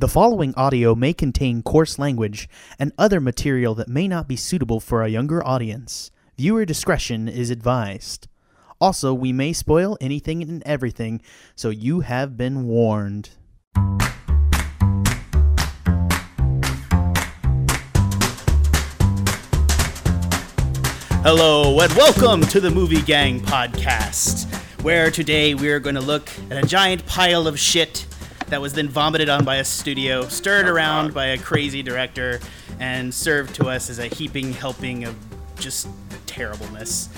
The following audio may contain coarse language and other material that may not be suitable for a younger audience. Viewer discretion is advised. Also, we may spoil anything and everything, so you have been warned. Hello, and welcome to the Movie Gang podcast, where today we are going to look at a giant pile of shit that was then vomited on by a studio, stirred around by a crazy director, and served to us as a heaping helping of just terribleness.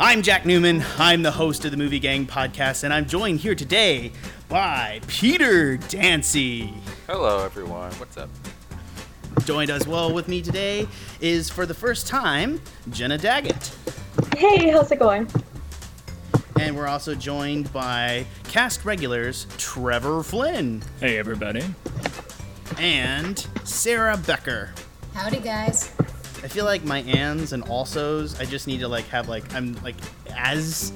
I'm Jack Newman. I'm the host of the Movie Gang podcast, and I'm joined here today by Peter Dancy. Hello, everyone. What's up? Joined as well with me today is, for the first time, Jena Daggett. Hey, how's it going? And we're also joined by cast regulars Trevor Flynn Hey, everybody. and Sarah Becker. Howdy, guys. I feel like my ands and alsos, I just need to like have like I'm like as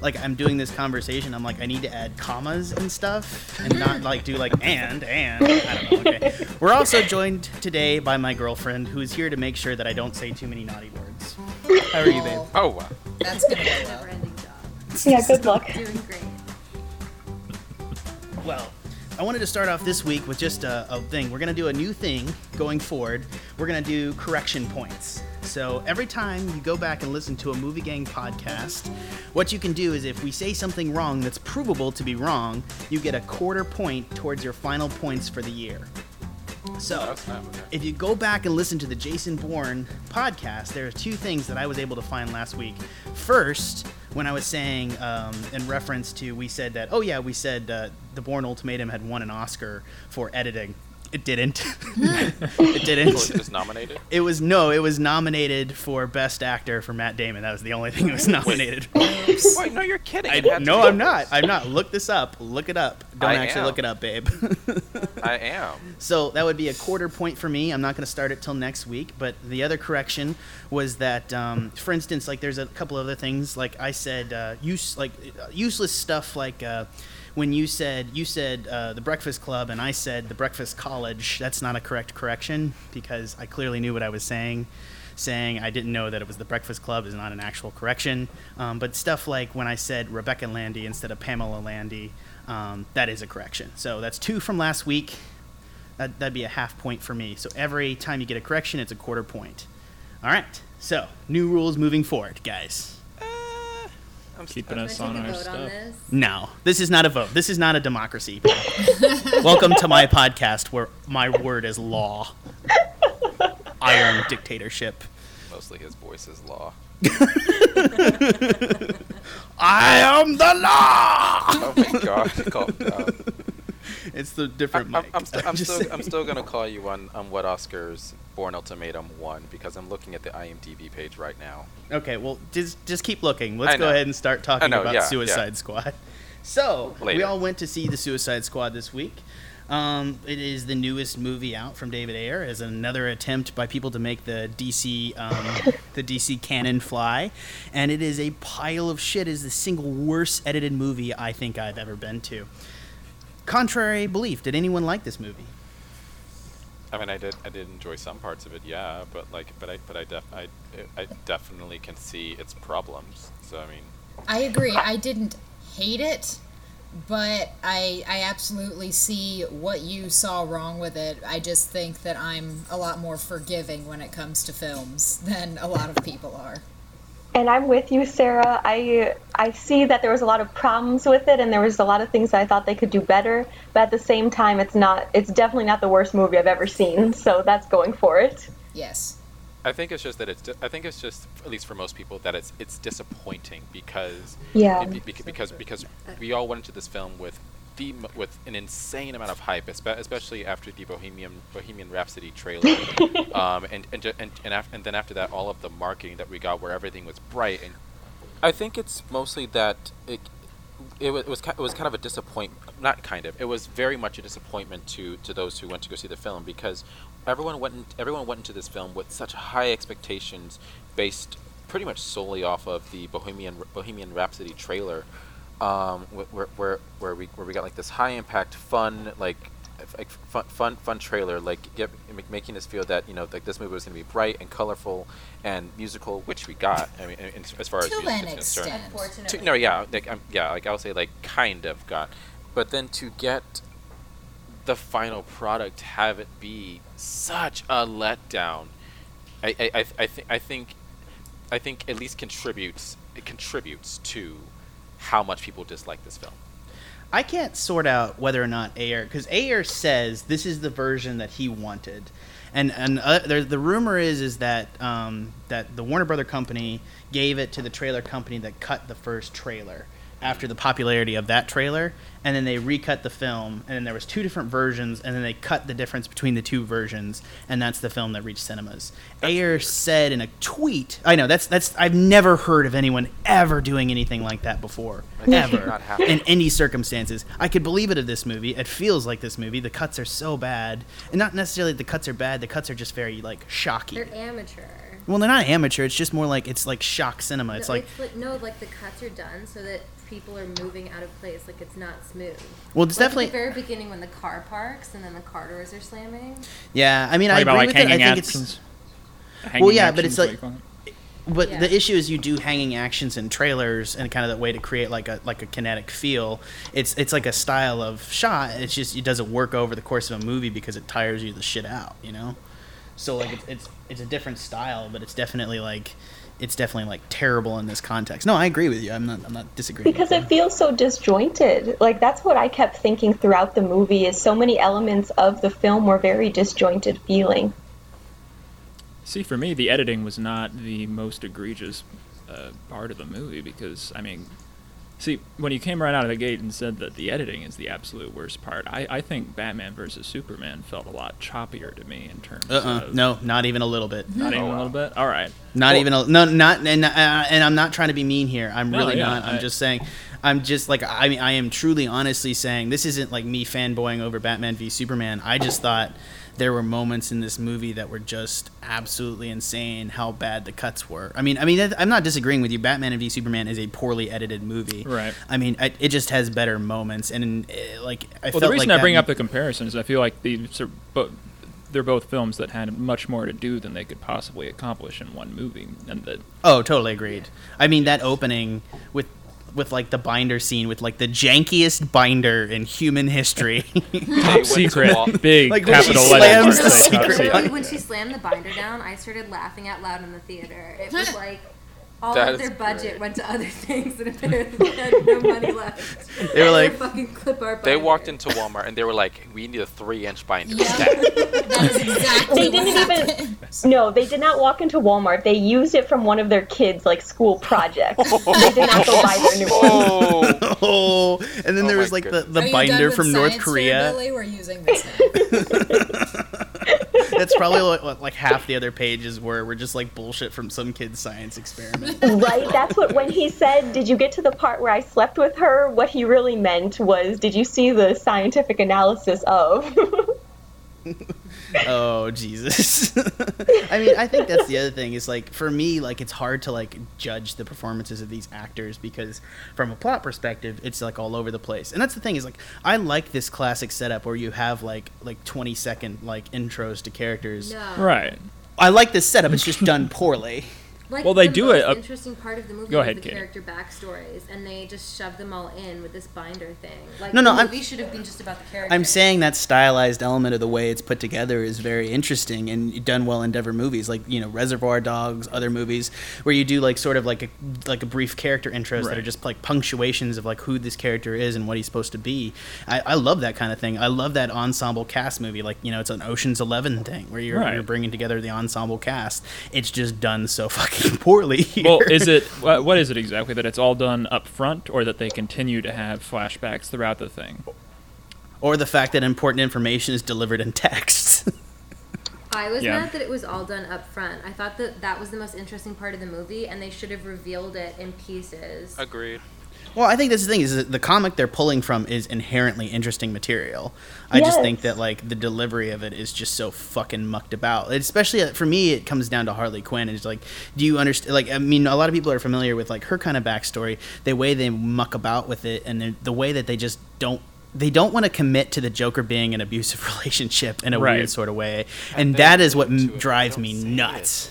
like I'm doing this conversation, I'm like I need to add commas and stuff and not like do like and and I don't know. Okay. We're also joined today by my girlfriend who is here to make sure that I don't say too many naughty words. How are you, babe? Oh, wow. That's gonna go well. Never-ending job. Yeah, good luck. Doing great. Well, I wanted to start off this week with just a, a thing. We're going to do a new thing going forward. We're going to do correction points. So every time you go back and listen to a Movie Gang podcast, what you can do is if we say something wrong that's provable to be wrong, you get a quarter point towards your final points for the year. So, if you go back and listen to the Jason Bourne podcast, there are two things that I was able to find last week. First, when I was saying um, in reference to, we said that, oh yeah, we said uh, the Bourne Ultimatum had won an Oscar for editing. It didn't. it didn't. Was it just nominated? It was no. It was nominated for Best Actor for Matt Damon. That was the only thing it was nominated. for. Wait, no, you're kidding. I, It no, I'm not. I'm not. Look this up. Look it up. Don't I actually am. look it up, babe. I am. So that would be a quarter point for me. I'm not going to start it till next week. But the other correction was that, um, for instance, like there's a couple other things. Like I said, uh, use like uh, useless stuff. Like uh, when you said you said uh, the Breakfast Club, and I said the Breakfast College. That's not a correct correction because I clearly knew what I was saying. Saying I didn't know that it was the Breakfast Club is not an actual correction. Um, but stuff like when I said Rebecca Landy instead of Pamela Landy, um, that is a correction. So that's two from last week. That, that'd be a half point for me. So every time you get a correction, it's a quarter point. All right. So new rules moving forward, guys. I'm Keeping us on our vote on stuff. No, this is not a vote. This is not a democracy. Welcome to my podcast where my word is law. Iron dictatorship. Mostly his voice is law. I am the law. Oh my god. Calm down. It's the different I'm, mic. I'm, st- I'm just still, I'm still gonna call you on, on what Oscars Bourne Ultimatum 1 because I'm looking at the IMDb page right now. Okay, well, just just keep looking. Let's go ahead and start talking know, about yeah, Suicide yeah. Squad. So we all went to see the Suicide Squad this week. Um, it is the newest movie out from David Ayer, as another attempt by people to make the DC um, the DC canon fly, and it is a pile of shit. It is the single worst edited movie I think I've ever been to. Contrary belief, did anyone like this movie? I mean, I did I did enjoy some parts of it, yeah, but like, but I but I def I I definitely can see its problems. So I mean, I agree. I didn't hate it, but I I absolutely see what you saw wrong with it. I just think that I'm a lot more forgiving when it comes to films than a lot of people are. And I'm with you, Sarah. I I see that there was a lot of problems with it, and there was a lot of things that I thought they could do better. But at the same time, it's not. It's definitely not the worst movie I've ever seen. So that's going for it. Yes. I think it's just that it's. I think it's just, at least for most people, that it's it's disappointing because Yeah. be- be- because because we all went into this film with the with an insane amount of hype, especially after the Bohemian Bohemian Rhapsody trailer, um, and and and and, af- and then after that, all of the marketing that we got, where everything was bright, and I think it's mostly that it. It was, it was ki- it was kind of a disappointment. Not kind of. It was very much a disappointment to, to those who went to go see the film because everyone went in, everyone went into this film with such high expectations, based pretty much solely off of the Bohemian Bohemian Rhapsody trailer, um, where where where we where we got like this high impact, fun, like like fun, fun, fun trailer, like get, making us feel that you know, like this movie was going to be bright and colorful and musical, which we got. I mean, in, in, as far to as music an is extent. concerned. To, no, yeah, like I'm, yeah, like I'll say like kind of got, but then to get the final product have it be such a letdown, I I, I, I think I think I think at least contributes it contributes to how much people dislike this film. I can't sort out whether or not Ayer because Ayer says this is the version that he wanted, and and uh, there, the rumor is is that um, that the Warner Brother company gave it to the trailer company that cut the first trailer after the popularity of that trailer, and then they recut the film, and then there was two different versions, and then they cut the difference between the two versions, and that's the film that reached cinemas. Ayer said in a tweet, I know that's that's I've never heard of anyone ever doing anything like that before, Like, that should ever not in any circumstances. I could believe it of this movie. It feels like this movie. The cuts are so bad, and not necessarily the cuts are bad. The cuts are just very like shocking They're amateur. well, they're not amateur. It's just more like it's like shock cinema. It's like it's like no, like the cuts are done so that people are moving out of place, like it's not smooth. well, it's like definitely at the very beginning when the car parks and then the car doors are slamming. yeah. I mean, What I agree like with it. I think actions? it's well, yeah, but it's like- you? But Yeah. the issue is you do hanging actions in trailers and kind of that way to create like a like a kinetic feel. It's it's like a style of shot. It's just it doesn't work over the course of a movie because it tires you the shit out, you know. So like it's it's, it's a different style, but it's definitely like it's definitely like terrible in this context. No, I agree with you. I'm not I'm not disagreeing. because it feels so disjointed. Like that's what I kept thinking throughout the movie is so many elements of the film were very disjointed feeling. See, for me, the editing was not the most egregious uh, part of the movie because, I mean, see, when you came right out of the gate and said that the editing is the absolute worst part, I, I think Batman versus Superman felt a lot choppier to me in terms Uh-uh. of. No, not even a little bit. Not even a little bit? All right. Not Well- even a no, not and uh, and I'm not trying to be mean here. I'm No, really yeah, not. I'm I- just saying. I'm just like I mean I am truly honestly saying this isn't like me fanboying over Batman v Superman. I just thought there were moments in this movie that were just absolutely insane how bad the cuts were. I mean I mean I'm not disagreeing with you. Batman v Superman is a poorly edited movie. Right. I mean I, it just has better moments and uh, like I Well, the reason like I bring that- up the comparison is I feel like bo- they're both films that had much more to do than they could possibly accomplish in one movie, and that Oh, totally agreed. I mean that opening with with like the binder scene with like the jankiest binder in human history. They top secret, big Like when she capital slams letters. the secret secret. When she slammed the binder down, I started laughing out loud in the theater. It was like all That of their budget great. went to other things, and apparently they had no money left. They were like- fucking clip art. They walked into Walmart and they were like, "We need a three-inch binder." Yeah. Stat. That is exactly They didn't even. No, they did not walk into Walmart. They used it from one of their kids' like school projects. they did not go buy their new one. Oh, oh, and then Oh there was like the, goodness. the Are you done binder from North Korea. Billy? We're using this now. That's probably what, like half the other pages were were just like bullshit from some kid's science experiment. Right? That's what when he said, "Did you get to the part where I slept with her?" What he really meant was, "Did you see the scientific analysis of?" Oh Jesus! I mean, I think that's the other thing is like for me, like it's hard to like judge the performances of these actors because from a plot perspective, it's like all over the place. And that's the thing is like I like this classic setup where you have like like twenty second like intros to characters. No. Right. I like this setup. It's just done poorly. Like, Well, they the do most it, uh, interesting part of the movie Go was ahead, the Katy. character backstories, and they just shove them all in with this binder thing. Like, No, no, the I'm- should have been just about the character. I'm saying that stylized element of the way it's put together is very interesting and done well in Dever movies, like you know Reservoir Dogs, other movies where you do like sort of like a like a brief character intros that are just like punctuations of like who this character is and what he's supposed to be. I, I love that kind of thing. I love that ensemble cast movie, like you know it's an Ocean's Eleven thing where you're, Right. you're bringing together the ensemble cast. It's just done so fucking poorly. Here. Well, is it what, what is it exactly that it's all done up front, or that they continue to have flashbacks throughout the thing? or the fact that important information is delivered in text. I was Yeah. mad that it was all done up front. I thought that that was the most interesting part of the movie, and they should have revealed it in pieces. agreed. Well, I think that's the thing is that the comic they're pulling from is inherently interesting material. I just think that like the delivery of it is just so fucking mucked about. Especially uh, for me, it comes down to Harley Quinn. It's like, do you understand? Like, I mean, a lot of people are familiar with like her kind of backstory, the way they muck about with it, and the, the way that they just don't they don't want to commit to the Joker being an abusive relationship in a Right. weird sort of way, and they that is what m- to it, they drives me say nuts.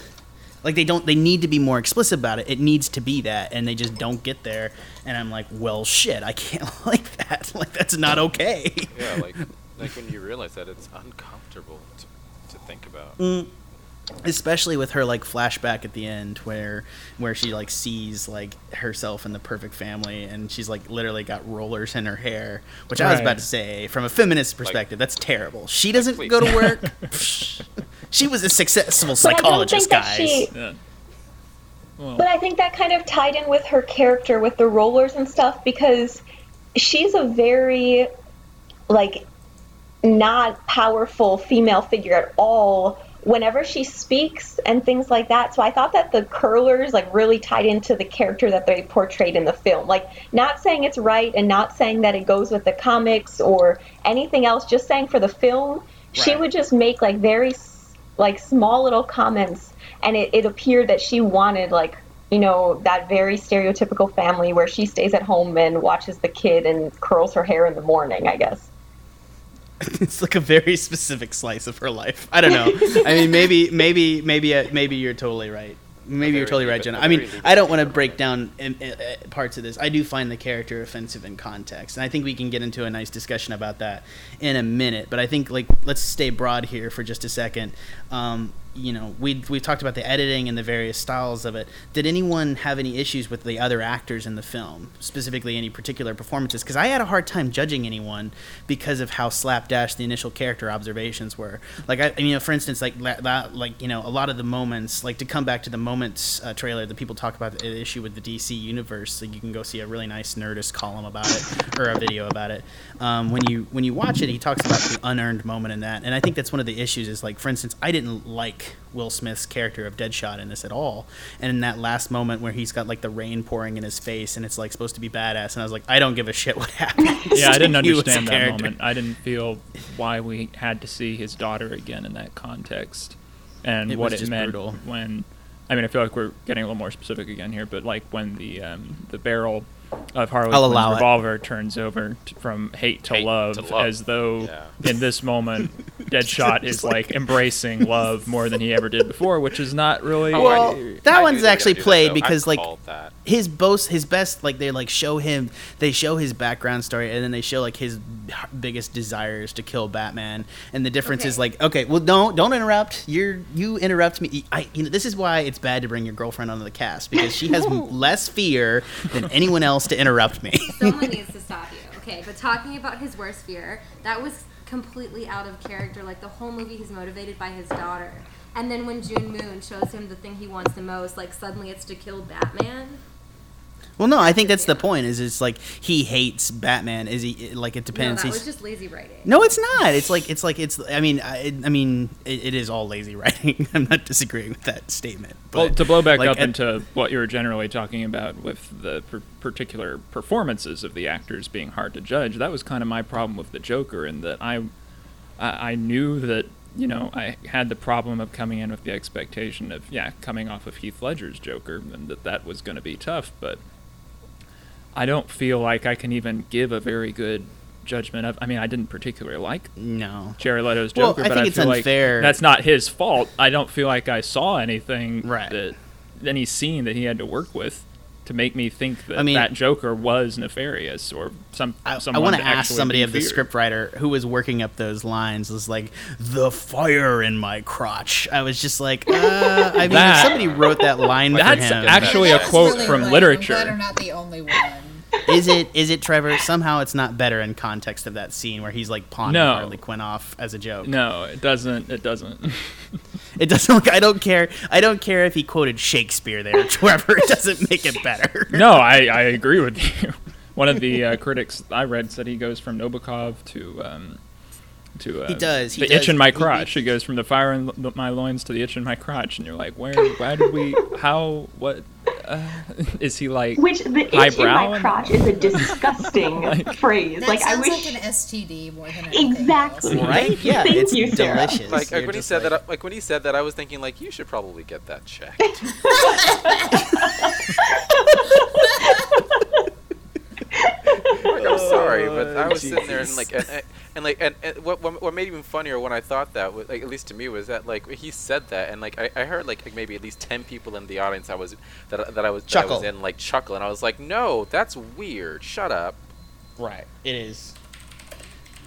Like they don't, they need to be more explicit about it. It needs to be that, and they just don't get there. And I'm like, well, shit, I can't like that. Like that's not okay. Yeah, like like when you realize that it's uncomfortable to, to think about. Mm. especially with her like flashback at the end where where she like sees like herself in the perfect family and she's like literally got rollers in her hair which i was about to say from a feminist perspective that's terrible she doesn't please. go to work she was a successful But I don't psychologist think that guys she. Yeah. Well, But I think that kind of tied in with her character with the rollers and stuff because she's a very like not powerful female figure at all whenever she speaks and things like that. So I thought that the curlers like really tied into the character that they portrayed in the film. Like not saying it's right and not saying that it goes with the comics or anything else, just saying for the film, she would just make like very like small little comments and it, it appeared that she wanted like you know that very stereotypical family where she stays at home and watches the kid and curls her hair in the morning i guess. It's like a very specific slice of her life. I don't know. I mean maybe maybe maybe uh, maybe you're totally right. Maybe you're totally right jena. I mean i don't want to to break down in, in, uh, parts of this. I do find the character offensive in context and i think we can get into a nice discussion about that in a minute but i think like let's stay broad here for just a second. Um, you know we we talked about the editing and the various styles of it. Did anyone have any issues with the other actors in the film specifically any particular performances? Because i had a hard time judging anyone because of how slapdash the initial character observations were. Like i you know for instance like la- like you know a lot of the moments like to come back to the moments uh, trailer that people talk about the issue with the dc universe like you can go see a really nice nerdist column about it or a video about it. Um, when you when you watch it he talks about the unearned moment in that. And i think that's one of the issues is like for instance i didn't like will smith's character of deadshot in this at all and in that last moment where he's got like the rain pouring in his face and it's like supposed to be badass and i was like i don't give a shit what happens yeah, I didn't to you as a understand that character. moment. I didn't feel why we had to see his daughter again in that context, and It what it meant brutal. when. I mean, I feel like we're getting a little more specific again here, but like when the um, the barrel of Harley I'll Quinn's allow it. revolver turns over t- from hate to, Hate love, to love. as though Yeah. in this moment Deadshot is like embracing love more than he ever did before, which is not really. Oh, Well, I- that I one's actually gonna that, played. I because, like, that. his boast his best like they like show him they show his background story and then they show like his biggest desires to kill batman and the difference is like okay well don't don't interrupt you're you interrupt me i you know this is why it's bad to bring your girlfriend onto the cast because she has less fear than anyone else to interrupt me Someone needs to stop you. Okay, but talking about his worst fear, that was completely out of character. Like the whole movie, he's motivated by his daughter. And then when June Moon shows him the thing he wants the most, like suddenly it's to kill Batman. Well no i think that's the point is it's like he hates batman is he like it No, depends that was just lazy writing. No, it's not. It's like it's like it's. I mean, I, I mean, it, it is all lazy writing. I'm not disagreeing with that statement. But well, to blow back like, up at- into what you were generally talking about with the per- particular performances of the actors being hard to judge, that was kind of my problem with the Joker, in that I, I, I knew that you know I had the problem of coming in with the expectation of yeah coming off of Heath Ledger's Joker, and that that was going to be tough, but I don't feel like I can even give a very good judgment of. I mean, I didn't particularly like no. Jared Leto's Well, Joker, I but think I it's feel unfair. like that's not his fault. I don't feel like I saw anything Right. that any scene that he had to work with to make me think that I mean- that Joker was nefarious or some. I, I want to to ask somebody of the feared. scriptwriter who was working up those lines was like the fire in my crotch. I was just like, uh, I mean, if That- somebody wrote that line for That's him, actually a quote really from lame. literature. I'm glad I'm not the only one. Is it is it Trevor? Somehow it's not better in context of that scene where he's like pawning No. Harley Quinn off as a joke. No, it doesn't. It doesn't. It doesn't look. I don't care. I don't care if he quoted Shakespeare there, Trevor. It doesn't make it better. no, I, I agree with you. One of the uh, critics I read said he goes from Nabokov to um, to uh, He does, he the does. itch in my crotch. he- He, goes from the fire in my loins to the itch in my crotch, and you're like, where? Why did we? How? What? Uh, is he like? Which the itch in my and- crotch is a disgusting phrase. That like I sounds wish. like an STD more than anything Exactly. else. Right? Yeah, Thank it's you, Sarah. delicious. Like, like when he said like- that, like when he said that, I was thinking like you should probably get that checked. like, I'm sorry, but I was sitting there and like, and, and, and like, and, and what, what made even funnier when I thought that, was, like at least to me, was that like he said that, and like I, I heard like, maybe at least ten people in the audience I was that that I was that I was in like chuckle, and I was like, no, that's weird. Shut up. Right. It is.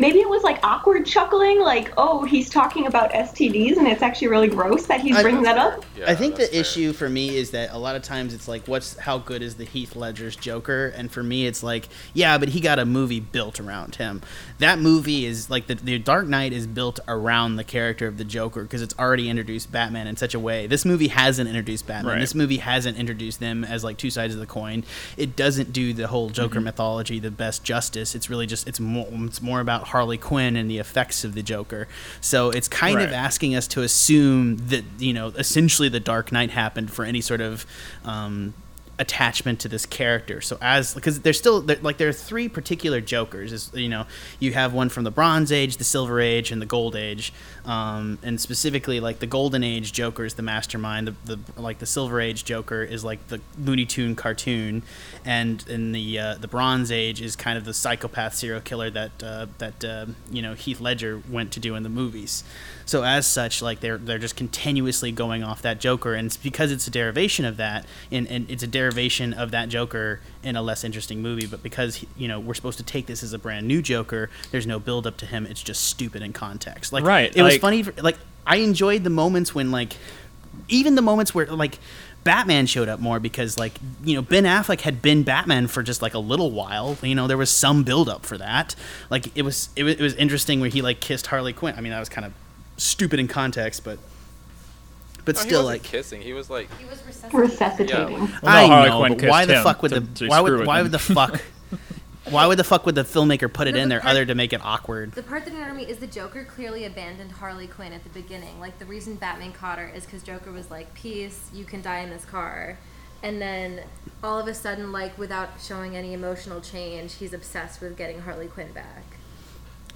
Maybe it was like awkward chuckling, like, oh, he's talking about STDs and it's actually really gross that he's I- bringing that up. Yeah, I think the fair. issue for me is that a lot of times it's like, what's how good is the Heath Ledger's Joker? And for me, it's like, yeah, but he got a movie built around him. That movie is like the, the Dark Knight is built around the character of the Joker because it's already introduced Batman in such a way. This movie hasn't introduced Batman. Right. This movie hasn't introduced them as like two sides of the coin. It doesn't do the whole Joker Mm-hmm. mythology the best justice. It's really just it's more it's more about Harley Quinn and the effects of the Joker. So it's kind of asking us to assume that you know essentially the Dark Knight happened for any sort of um, attachment to this character. So as because there's still there, like there are three particular Jokers. Is you know you have one from the Bronze Age, the Silver Age, and the Gold Age. Um, and specifically like the Golden Age Joker is the mastermind. The, the like the Silver Age Joker is like the Looney Tune cartoon, and in the uh, the Bronze Age is kind of the psychopath serial killer that uh, that uh, you know Heath Ledger went to do in the movies. So as such, like they're they're just continuously going off that Joker, and it's because it's a derivation of that, and, and it's a derivation of that Joker in a less interesting movie. But because you know we're supposed to take this as a brand new Joker, there's no build up to him. It's just stupid in context. Like Right, it was funny. For, like I enjoyed the moments when like even the moments where like Batman showed up more because like you know Ben Affleck had been Batman for just like a little while. You know there was some build up for that. Like it was it was, it was interesting where he like kissed Harley Quinn. I mean that was kind of stupid in context, but but No, he still wasn't like kissing. He was like, He was resuscitating. Resuscitating. Well, no, I Harley know, Quinn but why the fuck would to- the to why would why would the fuck why would the fuck would the filmmaker put it No, in the there part- other to make it awkward? The part that annoyed me is the Joker clearly abandoned Harley Quinn at the beginning. Like the reason Batman caught her is because Joker was like, "Peace, you can die in this car," and then all of a sudden, like without showing any emotional change, he's obsessed with getting Harley Quinn back.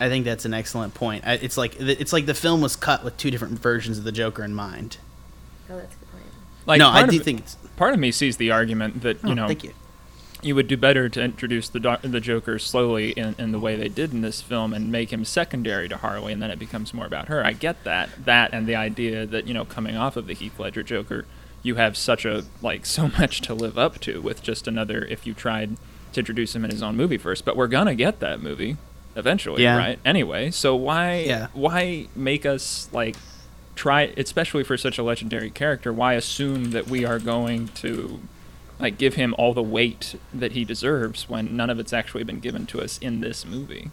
I think that's an excellent point. I- It's like it's like the film was cut with two different versions of the Joker in mind. Oh, that's a good point. Like, no, I do of, think it's. part of me sees the argument that you oh, know thank you. you would do better to introduce the doc- the Joker slowly in, in the way they did in this film and make him secondary to Harley, and then it becomes more about her. I get that, that, and the idea that you know, coming off of the Heath Ledger Joker, you have such a like so much to live up to with just another. If you tried to introduce him in his own movie first, but we're gonna get that movie eventually, Yeah. right? Anyway, so why Yeah. why make us like try especially for such a legendary character why assume that we are going to like give him all the weight that he deserves when none of it's actually been given to us in this movie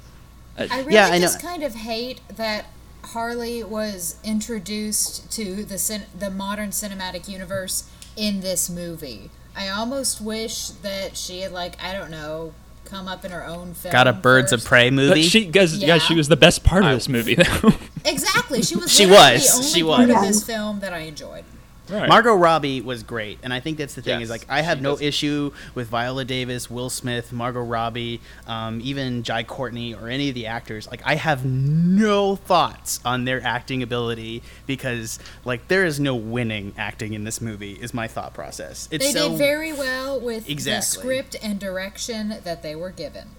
Uh, I really Yeah, I know. just kind of hate that Harley was introduced to the cin- the modern cinematic universe in this movie. I almost wish that she had like I don't know come up in her own film. Got a Birds of. Prey movie. but she guys, Yeah. guys she was the best part of this movie though Exactly, she was. She was. The only She part was. of this film that I enjoyed. Right Margot Robbie was great, and I think that's the thing is like I have she no does. issue with Viola Davis, Will Smith, Margot Robbie, um, even Jai Courtney or any of the actors. Like I have no thoughts on their acting ability because like there is no winning acting in this movie. Is my thought process. It's They so did very well with exactly. the script and direction that they were given.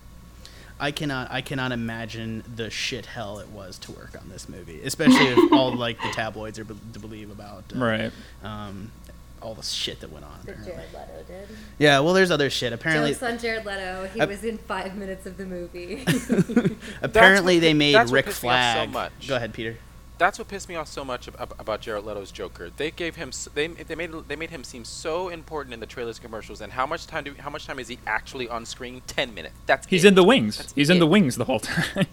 I cannot I cannot imagine the shit hell it was to work on this movie, especially if all like the tabloids are be- to believe about uh, right um, all the shit that went on. That. Jared Leto did. Yeah, well, there's other shit. Apparently, Jokes on Jared Leto. He I- was in five minutes of the movie. apparently what they made Rick pissed me off so Flag. much. Go ahead, Peter. That's what pissed me off so much ab- about Jared Leto's Joker. They gave him they they made they made him seem so important in the trailers and commercials. And how much time do how much time is he actually on screen? Ten minutes. That's he's it. in the wings That's he's in the wings the whole time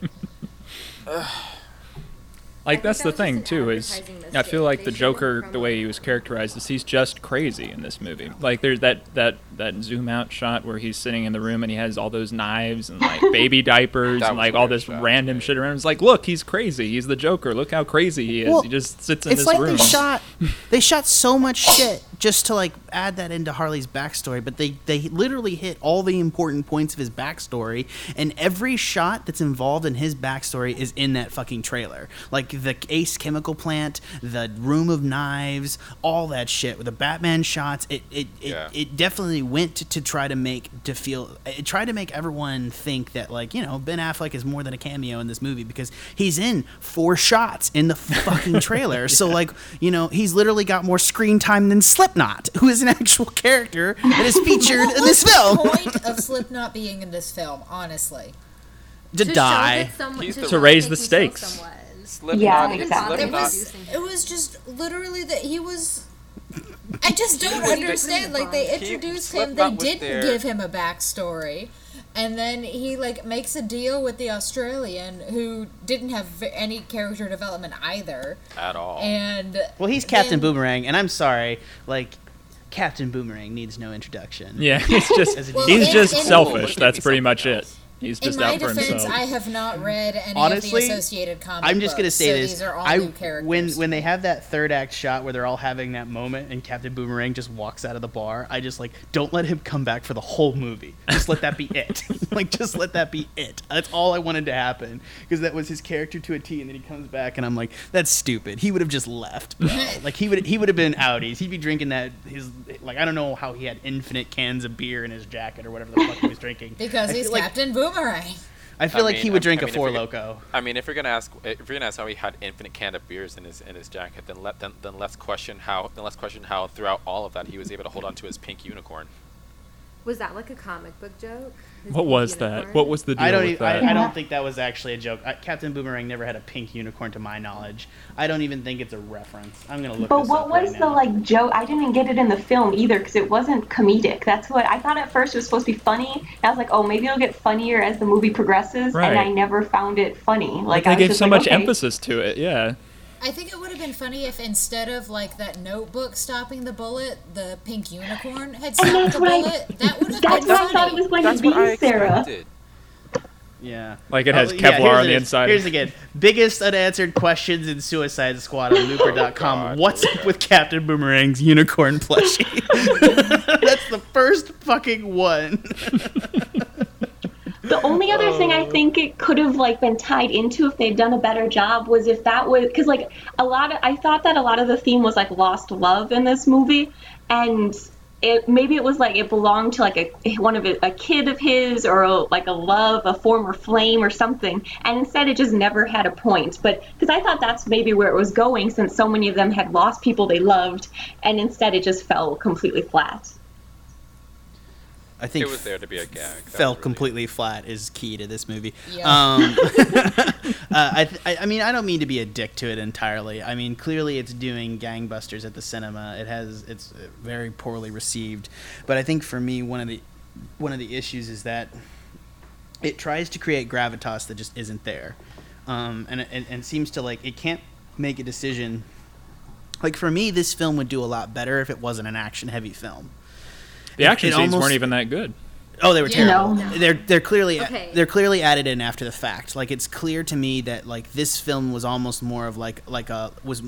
like think that's that the thing too is i feel like the joker the way he was characterized is he's just crazy in this movie. Like there's that that that zoom out shot where he's sitting in the room and he has all those knives and like baby diapers and like all this shot, random right. shit around. It's like look he's crazy. He's the joker. Look how crazy he is. Well, he just sits in It's this like room. they shot they shot so much shit just to like add that into Harley's backstory, but they they literally hit all the important points of his backstory, and every shot that's involved in his backstory is in that fucking trailer. Like the Ace Chemical Plant, the Room of Knives, all that shit with the Batman shots. It it it, Yeah. it definitely went to, to try to make to feel it tried to make everyone think that like you know Ben Affleck is more than a cameo in this movie because he's in four shots in the fucking trailer. So like you know he's literally got more screen time than Slipknot, who is an actual character that is featured in this film. the point of Slipknot being in this film? Honestly, to, show die. someone- to To raise the stakes. Slipknot, Yeah, is- exactly. it was it was just literally that he was. I just don't understand. Like they He- introduced him, they didn't there. give him a backstory, and then he like makes a deal with the Australian who didn't have any character development either, at all. and Well, he's Captain then- Boomerang, and I'm sorry, like Captain Boomerang needs no introduction. Yeah, he's just Well, he's in- just in- selfish. Maybe That's pretty something much it. Else. He's In just my out for defense, himself. I have not read any Honestly, of the associated comic I'm just gonna say so this. These are all I new characters. when when they have that third act shot where they're all having that moment and Captain Boomerang just walks out of the bar, I just like don't let him come back for the whole movie. Just let that be it. like just let that be it. That's all I wanted to happen because that was his character to a T, and then he comes back and I'm like, that's stupid. He would have just left. Like he would he would have been outies. He'd be drinking that his like I don't know how he had infinite cans of beer in his jacket or whatever the fuck he was drinking. because I he's Captain like- Captain Boomerang. I feel I like he would I- drink I a mean, if Four Loco. I mean, if you're gonna ask, if you're gonna ask how he had infinite can of beers in his in his jacket, then let then, then let's question how then let's question how throughout all of that he was able to hold on to his pink unicorn. Was that like a comic book joke? His what pink was that? What was the deal I don't. with Even, I, that? I don't think that was actually a joke. I, Captain Boomerang never had a pink unicorn, to my knowledge. I don't even think it's a reference. I'm gonna look. But this what up was right the now. like joke? I didn't get it in the film either because it wasn't comedic. That's what I thought at first it was supposed to be funny. And I was like, oh, maybe it'll get funnier as the movie progresses. Right. And I never found it funny. Like they I was gave just so like, much okay. emphasis to it. Yeah. I think it would have been funny if instead of like that notebook stopping the bullet, the pink unicorn had And stopped that's the what I- bullet. That would have That's been what I thought it was going That's to be, what I Sarah. expected. Yeah. Like it has Oh, Kevlar yeah, on the inside. Here's again. Biggest unanswered questions in Suicide Squad on Looper.com. Oh, God. What's up with Captain Boomerang's unicorn plushie? That's the first fucking one. The only other thing I oh. think it could have like been tied into if they'd done a better job was if that was because like a lot of I thought that a lot of the theme was like lost love in this movie, and it maybe it was like it belonged to like a one of it, a kid of his or a, like a love, a former flame or something, and instead it just never had a point. But because I thought that's maybe where it was going since so many of them had lost people they loved, and instead it just fell completely flat. I think It was there to be a gag. That fell really completely flat is key to this movie. Yeah. Um, uh, I, th- I I mean I don't mean to be a dick to it entirely. I mean clearly it's doing gangbusters at the cinema. It has it's uh, very poorly received, but I think for me one of the one of the issues is that it tries to create gravitas that just isn't there, um, and, and and seems to like it can't make a decision. Like for me, this film would do a lot better if it wasn't an action-heavy film. The action it scenes almost- weren't even that good. Oh, they were Yeah. terrible. No. They're they're clearly uh, Okay. they're clearly added in after the fact. Like it's clear to me that like this film was almost more of like like a was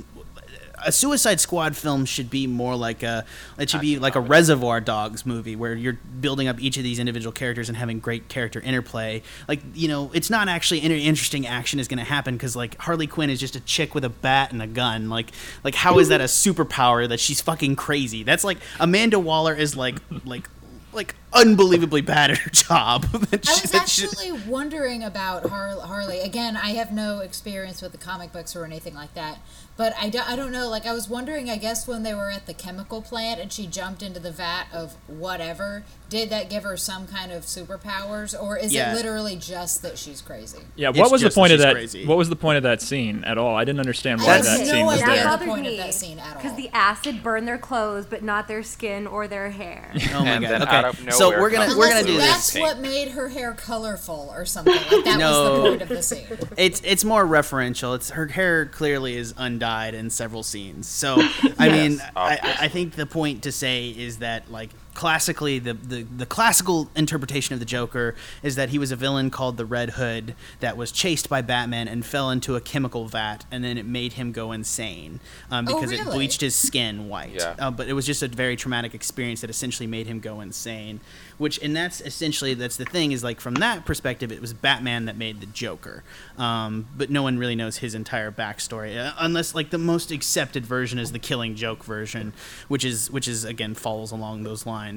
a Suicide Squad film should be more like a it should be like a. Reservoir Dogs movie where you're building up each of these individual characters and having great character interplay. Like you know, it's not actually any interesting action is going to happen because like Harley Quinn is just a chick with a bat and a gun. Like like how is that a superpower that she's fucking crazy? That's like Amanda Waller is like like like unbelievably bad at her job. That I was that she- actually wondering about Har- Harley. Again, I have no experience with the comic books or anything like that. But I, do, I don't know. Like, I was wondering, I guess, when they were at the chemical plant and she jumped into the vat of whatever, did that give her some kind of superpowers? Or is Yeah. it literally just that she's crazy? Yeah, It's what was the just that point of that? crazy. What was the point of that scene at all? I didn't understand why that no scene was there. the That bothered point of me that scene at because the acid burned their clothes, but not their skin or their hair. Oh my And god. then okay. Out of so we're gonna we're gonna do that's this. Pink. what made her hair colorful or something. Like that No. was the point of the scene. It's it's more referential. It's her hair clearly is undyed in several scenes. So I Yes, mean, I. I think the point to say is that like classically the, the the classical interpretation of the Joker is that he was a villain called the Red Hood that was chased by Batman and fell into a chemical vat, and then it made him go insane um, Oh, because it bleached his skin white. Yeah. Uh, but it was just a very traumatic experience that essentially made him go insane. Which and that's essentially that's the thing is like from that perspective, it was Batman that made the Joker. Um, but no one really knows his entire backstory uh, unless like the most accepted version is the Killing Joke version, which is which is again falls along those lines.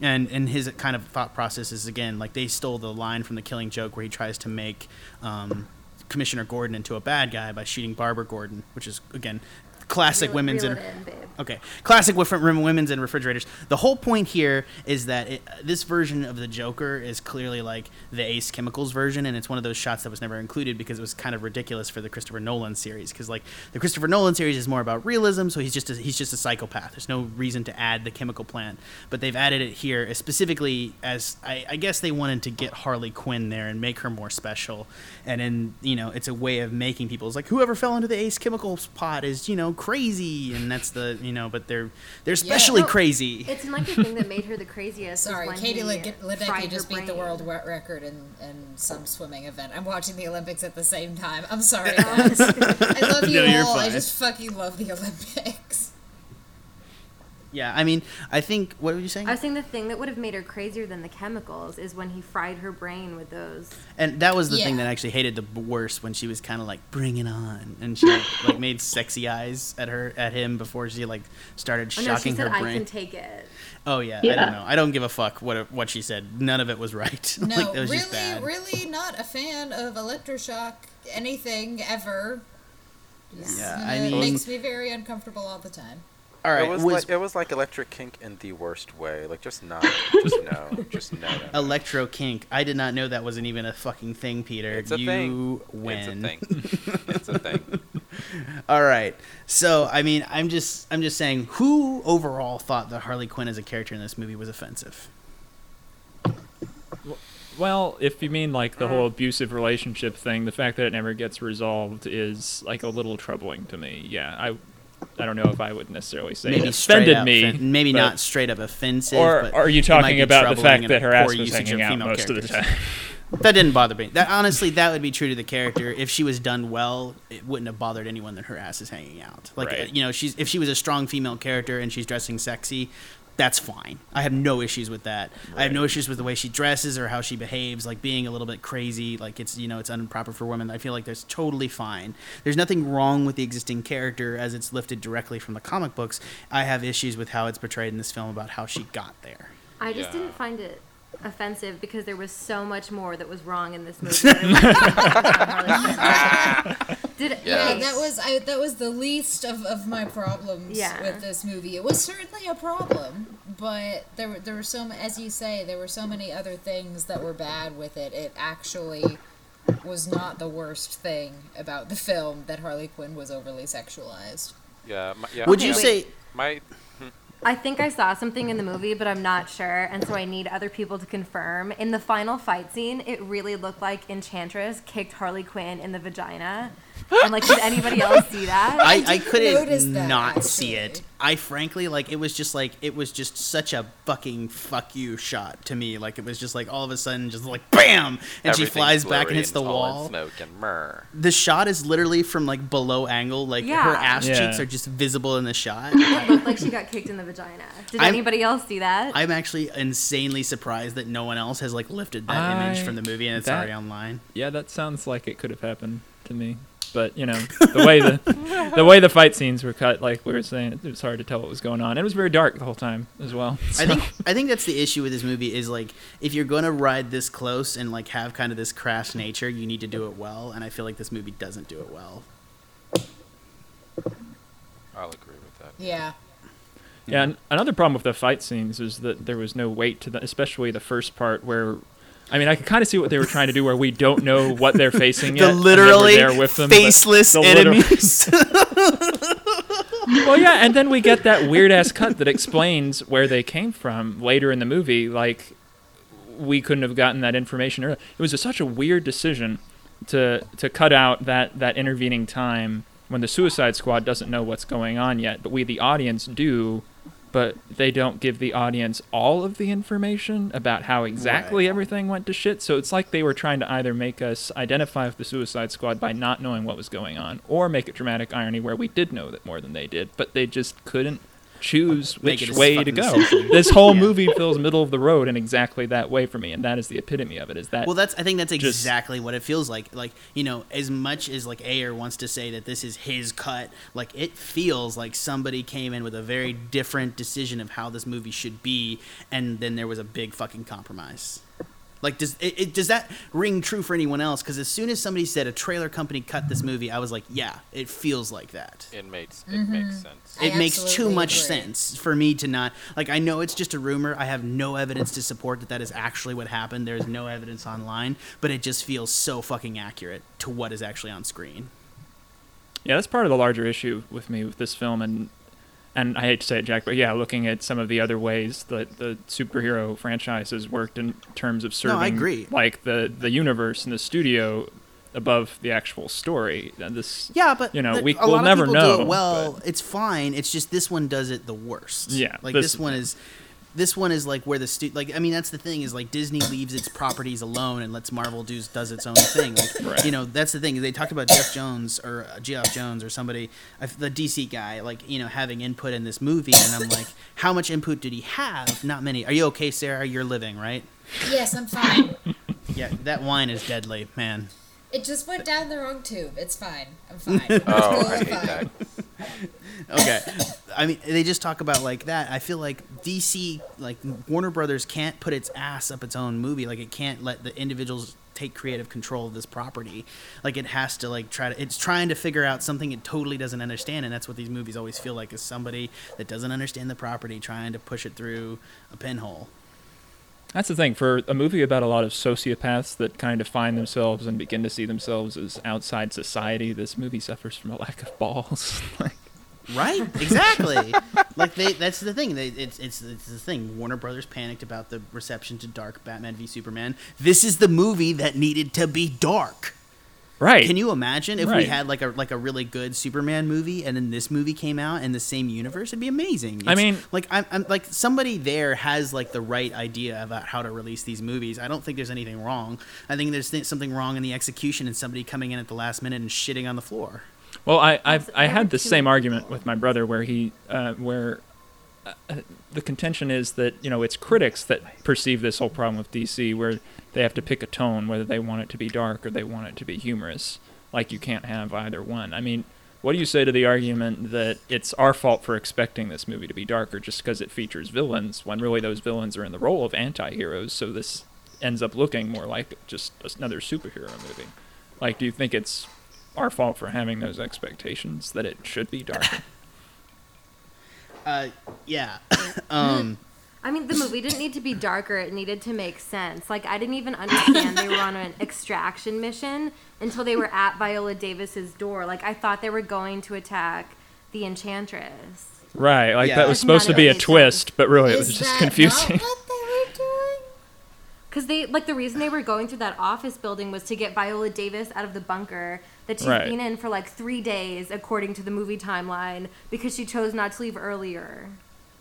And and his kind of thought process is again like they stole the line from the Killing Joke where he tries to make. Um, Commissioner Gordon into a bad guy by shooting Barbara Gordon, which is again classic women's in, babe. Okay, classic women's and refrigerators. The whole point here is that it, this version of the Joker is clearly like the Ace Chemicals version, and it's one of those shots that was never included because it was kind of ridiculous for the Christopher Nolan series. Because like the Christopher Nolan series is more about realism, so he's just a, he's just a psychopath. There's no reason to add the chemical plant, but they've added it here uh, specifically as I, I guess they wanted to get Harley Quinn there and make her more special, and then you know it's a way of making people it's like whoever fell into the Ace Chemicals pot is you know crazy, and that's the you know, but they're they're especially No, crazy. It seemed like the thing that made her the craziest. Sorry, Katie he Led- fried Ledecky just beat the world re- record in, in some swimming event. I'm watching the Olympics at the same time. I'm sorry, guys. I love you No, you're all. I just fucking love the Olympics. Yeah, I mean, I think what were you saying? I was saying the thing that would have made her crazier than the chemicals is when he fried her brain with those. and that was the thing that I actually hated the worst when she was kind of like bring it on, and she like made sexy eyes at her at him before she like started Oh no, she shocking said her I can take it. oh yeah, I don't know. I don't give a fuck what what she said. None of it was right. No, like, that was just really, bad. really not a fan of electroshock anything ever. Yeah, And I it makes me very uncomfortable all the time. All right. it was, was like it was like electric kink in the worst way. Like just not, just no, just no. no, no. electro kink. I did not know that wasn't even a fucking thing, Peter. It's a you thing. win. It's a thing. it's a thing. All right. So, I mean, I'm just I'm just saying who overall thought that Harley Quinn as a character in this movie was offensive? Well, if you mean like the whole abusive relationship thing, the fact that it never gets resolved is like a little troubling to me. Yeah, I, I don't know if I would necessarily say maybe offended up, me. offend- maybe not straight up offensive. Or but are you talking about the fact that her ass was hanging out most of the time? That didn't bother me. That honestly, that would be true to the character. If she was done well, it wouldn't have bothered anyone that her ass is hanging out. Like Right. you know, she's if she was a strong female character and she's dressing sexy, that's fine. I have no issues with that. I have no issues with the way she dresses or how she behaves, like being a little bit crazy, like it's you know it's improper for women. I feel like that's totally fine. There's nothing wrong with the existing character as it's lifted directly from the comic books. I have issues with how it's portrayed in this film about how she got there. I just Yeah. didn't find it offensive because there was so much more that was wrong in this movie. Did Yeah. Yeah, that was I, that was the least of, of my problems Yeah. with this movie. It was certainly a problem, but there were there were so as you say there were so many other things that were bad with it. It actually was not the worst thing about the film that Harley Quinn was overly sexualized. Yeah. My, yeah. Would Okay, you wait. say my I think I saw something in the movie, but I'm not sure, and so I need other people to confirm. In the final fight scene, it really looked like Enchantress kicked Harley Quinn in the vagina. And like, did anybody else see that? I, I didn't couldn't notice that, not see it. I frankly like it was just like it was just such a fucking fuck you shot to me. Like it was just like all of a sudden just like bam, and she flies back and hits the it's wall. Smoke and myrrh. The shot is literally from like below angle. Like her ass Yeah. cheeks are just visible in the shot. it looked like she got kicked in the vagina. Did I'm- anybody else see that? I'm actually insanely surprised that no one else has like lifted that image from the movie and it's that- already online. Yeah, that sounds like it could have happened to me. But you know, the way the the way the fight scenes were cut, like we were saying, it was hard to tell what was going on. It was very dark the whole time as well. I think I think that's the issue with this movie is like if you're gonna ride this close and like have kind of this crash nature, you need to do it well, and I feel like this movie doesn't do it well. I'll agree with that. Yeah. Yeah, another problem with the fight scenes is that there was no weight to the, especially the first part where, I mean, I can kind of see what they were trying to do, where we don't know what they're facing yet. the and then we're literally them, faceless the enemies. well, yeah, and then we get that weird ass cut that explains where they came from later in the movie. Like, we couldn't have gotten that information earlier. It was a, such a weird decision to to cut out that that intervening time when the Suicide Squad doesn't know what's going on yet, but we, the audience, do. But they don't give the audience all of the information about how exactly Right. everything went to shit. So it's like they were trying to either make us identify with the Suicide Squad by not knowing what was going on, or make it dramatic irony where we did know that more than they did, but they just couldn't choose which way to go. this whole Yeah. movie feels middle of the road in exactly that way for me, and that is the epitome of it. Is that Well, that's I think that's exactly what it feels like. Like you know, as much as like Ayer wants to say that this is his cut, like it feels like somebody came in with a very different decision of how this movie should be, and then there was a big fucking compromise. Like, does it, it does that ring true for anyone else? Because as soon as somebody said a trailer company cut this movie, I was like, yeah, it feels like that. It makes it makes mm-hmm. sense. I it makes too much agree. sense for me to not like i know it's just a rumor i have no evidence to support that that is actually what happened there's no evidence online but it just feels so fucking accurate to what is actually on screen Yeah, that's part of the larger issue with me with this film, and and I hate to say it, Jack, but yeah, looking at some of the other ways that the superhero franchise has worked in terms of serving, I agree. like the the universe and the studio above the actual story. This, yeah but you know, but we will lot never know. well but- it's fine it's just this one does it the worst Yeah, like this- this, one is this one is like where the stu- like I mean that's the thing is like Disney leaves its properties alone and lets Marvel do does its own thing. Like Right. you know that's the thing they talked about Jeff Jones or uh, Geoff Jones or somebody the DC guy like you know having input in this movie and I'm like how much input did he have? Not many. Are you okay, Sarah? You're living right? Yes, I'm fine. Yeah, that wine is deadly, man. It just went down the wrong tube. It's fine. I'm fine. Oh, It's I hate fine. that. okay i mean they just talk about like that i feel like dc like warner brothers can't put its ass up its own movie like it can't let the individuals take creative control of this property like it has to like try to it's trying to figure out something it totally doesn't understand and that's what these movies always feel like is somebody that doesn't understand the property trying to push it through a pinhole That's the thing for a movie about a lot of sociopaths that kind of find themselves and begin to see themselves as outside society. This movie suffers from a lack of balls. like, Right? Exactly. like they that's the thing. They it's it's it's the thing. Warner Brothers panicked about the reception to Dark Batman v Superman. This is the movie that needed to be dark. Right? Can you imagine if we had like a like a really good Superman movie and then this movie came out in the same universe? It'd be amazing. I mean- like I'm, I'm like somebody there has like the right idea about how to release these movies. I don't think there's anything wrong. I think there's th- something wrong in the execution and somebody coming in at the last minute and shitting on the floor. Well, I I've, I had the same argument with my brother, where he uh, where uh, uh, the contention is that you know it's critics that perceive this whole problem with DC, where they have to pick a tone, whether they want it to be dark or they want it to be humorous. Like you can't have either one. I mean, what do you say to the argument that it's our fault for expecting this movie to be darker just because it features villains, when really those villains are in the role of anti-heroes? So this ends up looking more like just another superhero movie. Like, do you think it's our fault for having those expectations that it should be darker? Uh, yeah. um, I mean, the movie didn't need to be darker. It needed to make sense. Like, I didn't even understand they were on an extraction mission until they were at Viola Davis's door. Like, I thought they were going to attack the Enchantress. right, like Yeah. that was Like, supposed to be a it twist, but really it was just that confusing. Not what they were doing? Because they, like, the reason they were going through that office building was to get Viola Davis out of the bunker that she's Right. been in for like three days, according to the movie timeline, because she chose not to leave earlier.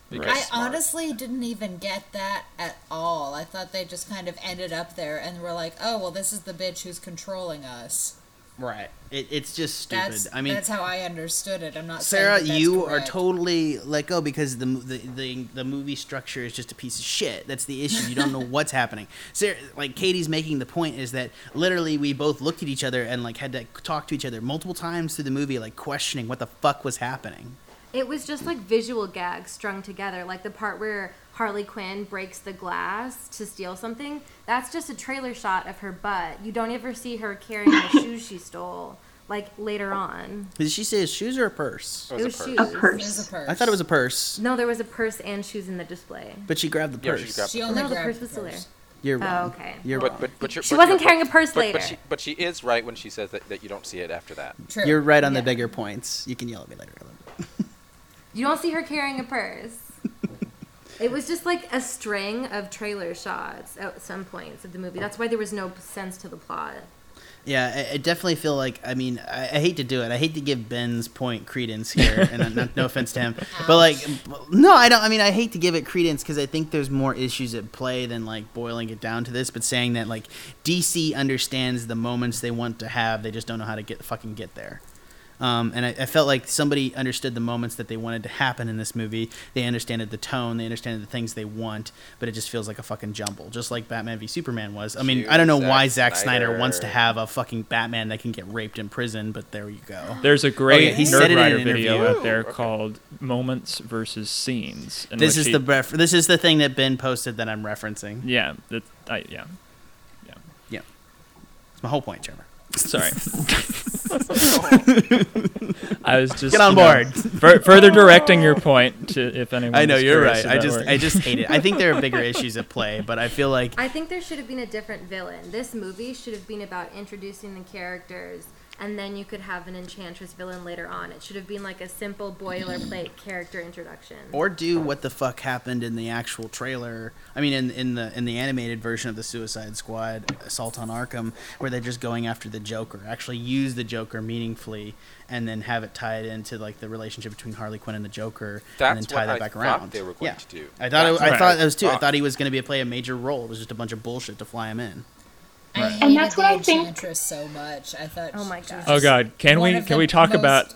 Because I smart. honestly didn't even get that at all. I thought they just kind of ended up there and were like, "Oh, well, this is the bitch who's controlling us." right. It, it's just stupid. That's I mean, that's how I understood it. I'm not Sarah, saying that that's you are totally let go because the, the the the movie structure is just a piece of shit. That's the issue. You don't know what's happening. Sarah, like Katy's making the point is that literally we both looked at each other and like had to talk to each other multiple times through the movie, like questioning what the fuck was happening. It was just like visual gags strung together, like the part where Harley Quinn breaks the glass to steal something. That's just a trailer shot of her butt. You don't ever see her carrying the shoes she stole, like later on. Did she say his shoes or a purse? It was a shoes. purse. A purse. There's a purse. I thought it was a purse, No, there was a purse and shoes in the display. but she grabbed the purse. Yeah, purse. she grabbed She the only No, the purse was still there you're oh, wrong. Oh, okay. You're but, wrong. But, but you're, she but wasn't you're- carrying a purse but, later. But she, but she is right when she says that, that you don't see it after that. True. You're right on the bigger points. You can yell at me later. You don't see her carrying a purse. it was just like a string of trailer shots at some points of the movie. That's why there was no sense to the plot. Yeah, I, I definitely feel like. I mean, I, I hate to do it. I hate to give Ben's point credence here, and no, no offense to him, but like, no, I don't. I mean, I hate to give it credence because I think there's more issues at play than like boiling it down to this. But saying that like DC understands the moments they want to have, they just don't know how to get fucking get there. Um, and I, I felt like somebody understood the moments that they wanted to happen in this movie. They understood the tone. They understood the things they want. But it just feels like a fucking jumble, just like Batman v Superman was. I mean, Cue I don't know Zack why Zack Snyder. Snyder. wants to have a fucking Batman that can get raped in prison, but there you go. There's a great Oh, yeah, he said in Nerd an Writer video interview. out there okay. called "Moments versus Scenes." in This is he- the ref- this is the thing that Ben posted that I'm referencing. yeah, that, I, yeah. It's my whole point, Trevor. Sorry. I was just Get on you know, board. fur- further directing your point to if anyone. I know you're right. I just I just hate it. I think there are bigger issues at play, but I feel like I think there should have been a different villain. This movie should have been about introducing the characters, and then you could have an enchantress villain later on. It should have been like a simple boilerplate character introduction. or do what the fuck happened in the actual trailer. I mean, in in the in the animated version of the Suicide Squad, Assault on Arkham, where they're just going after the Joker. Actually, use the Joker meaningfully, and then have it tied into like the relationship between Harley Quinn and the Joker, and then tie what that I back thought around. they were going yeah. to do. I thought it, I what thought I that was too. I thought. thought he was going to be play a major role. It was just a bunch of bullshit to fly him in. I Right. And that's what I think- Enchantress so much. I thought. Oh my she God. Oh God, can we can we talk most- about?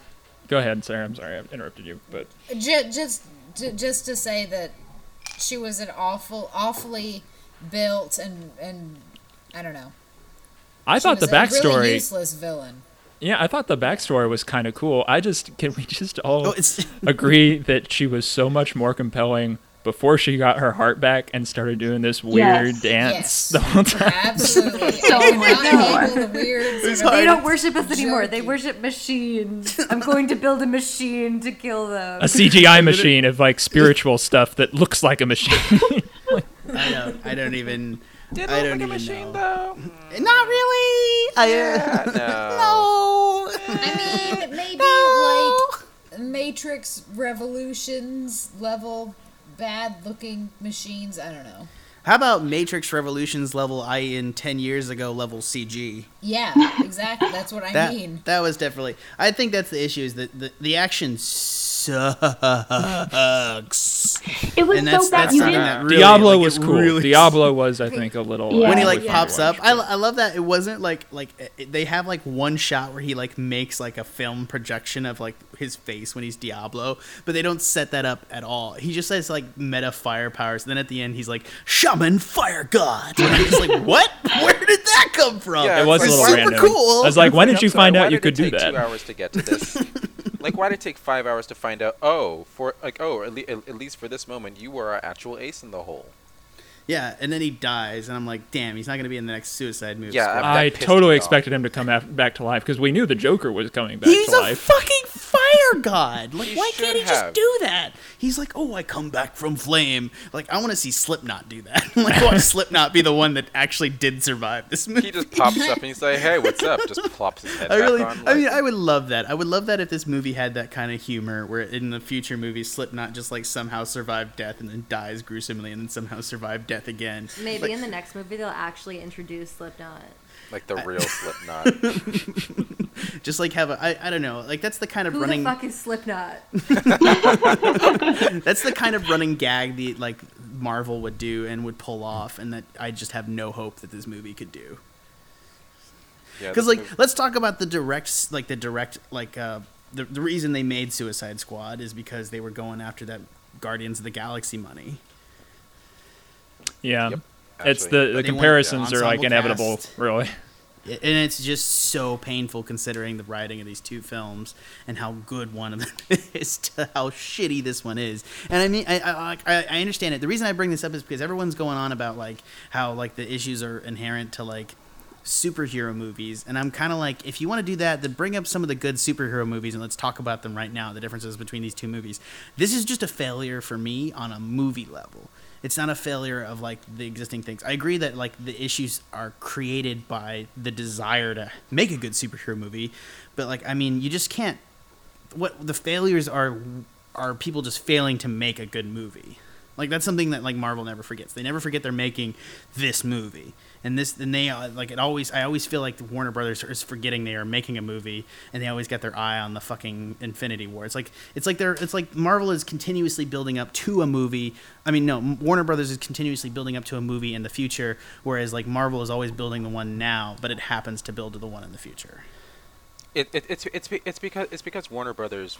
Go ahead, Sarah. I'm sorry, I interrupted you, but just just ju- just to say that she was an awful awfully built and and I don't know. I She thought the was a really backstory. useless villain. yeah, I thought the backstory was kind of cool. I just can we just all Oh, agree that she was so much more compelling before she got her heart back and started doing this weird Yes. dance Yes. the whole time. Absolutely. So I could much not more. handle the weird. sort of- They don't worship us anymore. They worship machines. I'm going to build a machine to kill them. A CGI machine of like spiritual stuff that looks like a machine. I don't I don't even Did I it don't look like a even machine know. though? Not really. I, Yeah, no. no. I mean, maybe No. like Matrix Revolutions level bad looking machines. I don't know. How about Matrix Revolutions level I in 10 years ago level CG? Yeah, exactly. That's what I That mean. that was definitely I think that's the issue is that the, the action sucks. It was And that's so bad. that's You didn't. really, Diablo like, was cool. really- Diablo was, I think, a little. Yeah. when he like worth pops up. I, I love that it wasn't like like it, they have like one shot where he like makes like a film projection of like his face when he's diablo but they don't set that up at all he just says like meta fire powers then at the end he's like shaman fire god and i'm just like what where did that come from Yeah, It was a little super random. cool I was like, when did you find why out you could do that? Two hours to get to this. like, why did it take five hours to find out? Oh, for like, oh, at, le- at least for this moment, you were our actual ace in the hole. yeah and then he dies and i'm like damn he's not gonna be in the next suicide movie Yeah, I totally me off. expected him to come af- back to life because we knew the Joker was coming back He's to a life. fucking fire god. Like, He why can't he should just do that? He's like, oh, I come back from flame. Like, I want to see Slipknot do that. like, watch Slipknot be the one that actually did survive this movie. He just pops up and he's like, "Hey, what's up?" Just plops his head I back really, on. I mean, I would love that. I would love that if this movie had that kind of humor, where in the future movies, Slipknot just like somehow survived death and then dies gruesomely, and then somehow survived death again. Maybe Like, in the next movie they'll actually introduce Slipknot. Like the real Slipknot. just like have a, I, I don't know, like that's the kind of Who running. the fuck is Slipknot? That's the kind of running gag the like Marvel would do and would pull off, and that I just have no hope that this movie could do. Yeah, Because this like, movie- let's talk about the direct, like the direct, like uh, the the reason they made Suicide Squad is because they were going after that Guardians of the Galaxy money. Yeah, Yep, it's actually. the, the They the comparisons are like inevitable, cast. really. and it's just so painful considering the writing of these two films and how good one of them is to how shitty this one is. And I mean, I, I I I understand it. The reason I bring this up is because everyone's going on about like how like the issues are inherent to like superhero movies and i'm kind of like if you want to do that then bring up some of the good superhero movies and let's talk about them right now the differences between these two movies this is just a failure for me on a movie level it's not a failure of like the existing things. I agree that like the issues are created by the desire to make a good superhero movie but like i mean you just can't what the failures are are people just failing to make a good movie Like that's something that like Marvel never forgets. They never forget they're making this movie. And this, and they uh, like it always. I always feel like the Warner Brothers is forgetting they are making a movie, and they always got their eye on the fucking Infinity War. It's like it's like they're it's like Marvel is continuously building up to a movie. I mean, no, Warner Brothers is continuously building up to a movie in the future, whereas like Marvel is always building the one now, but it happens to build to the one in the future. It, it, it's it's it's because it's because Warner Brothers,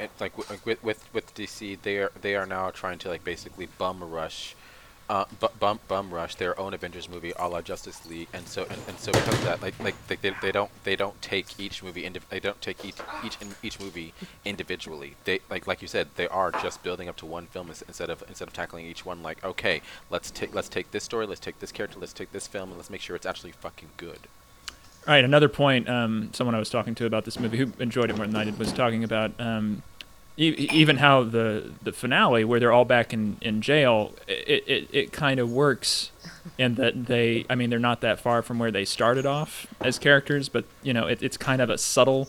it, like with with with DC, they are they are now trying to like basically bum rush, uh, bu- bum bum rush their own Avengers movie, a la Justice League, and so and, and so because of that, like like they, they, don't they don't take each movie indiv- they don't take each each each movie individually. They like like you said, they are just building up to one film instead of instead of tackling each one like okay, let's take let's take this story, let's take this character, let's take this film, and let's make sure it's actually fucking good. All right, another point. Um, someone I was talking to about this movie who enjoyed it more than I did was talking about um, even how the the finale, where they're all back in, in jail, it, it, it kind of works in that they, I mean, they're not that far from where they started off as characters, but you know, it, it's kind of a subtle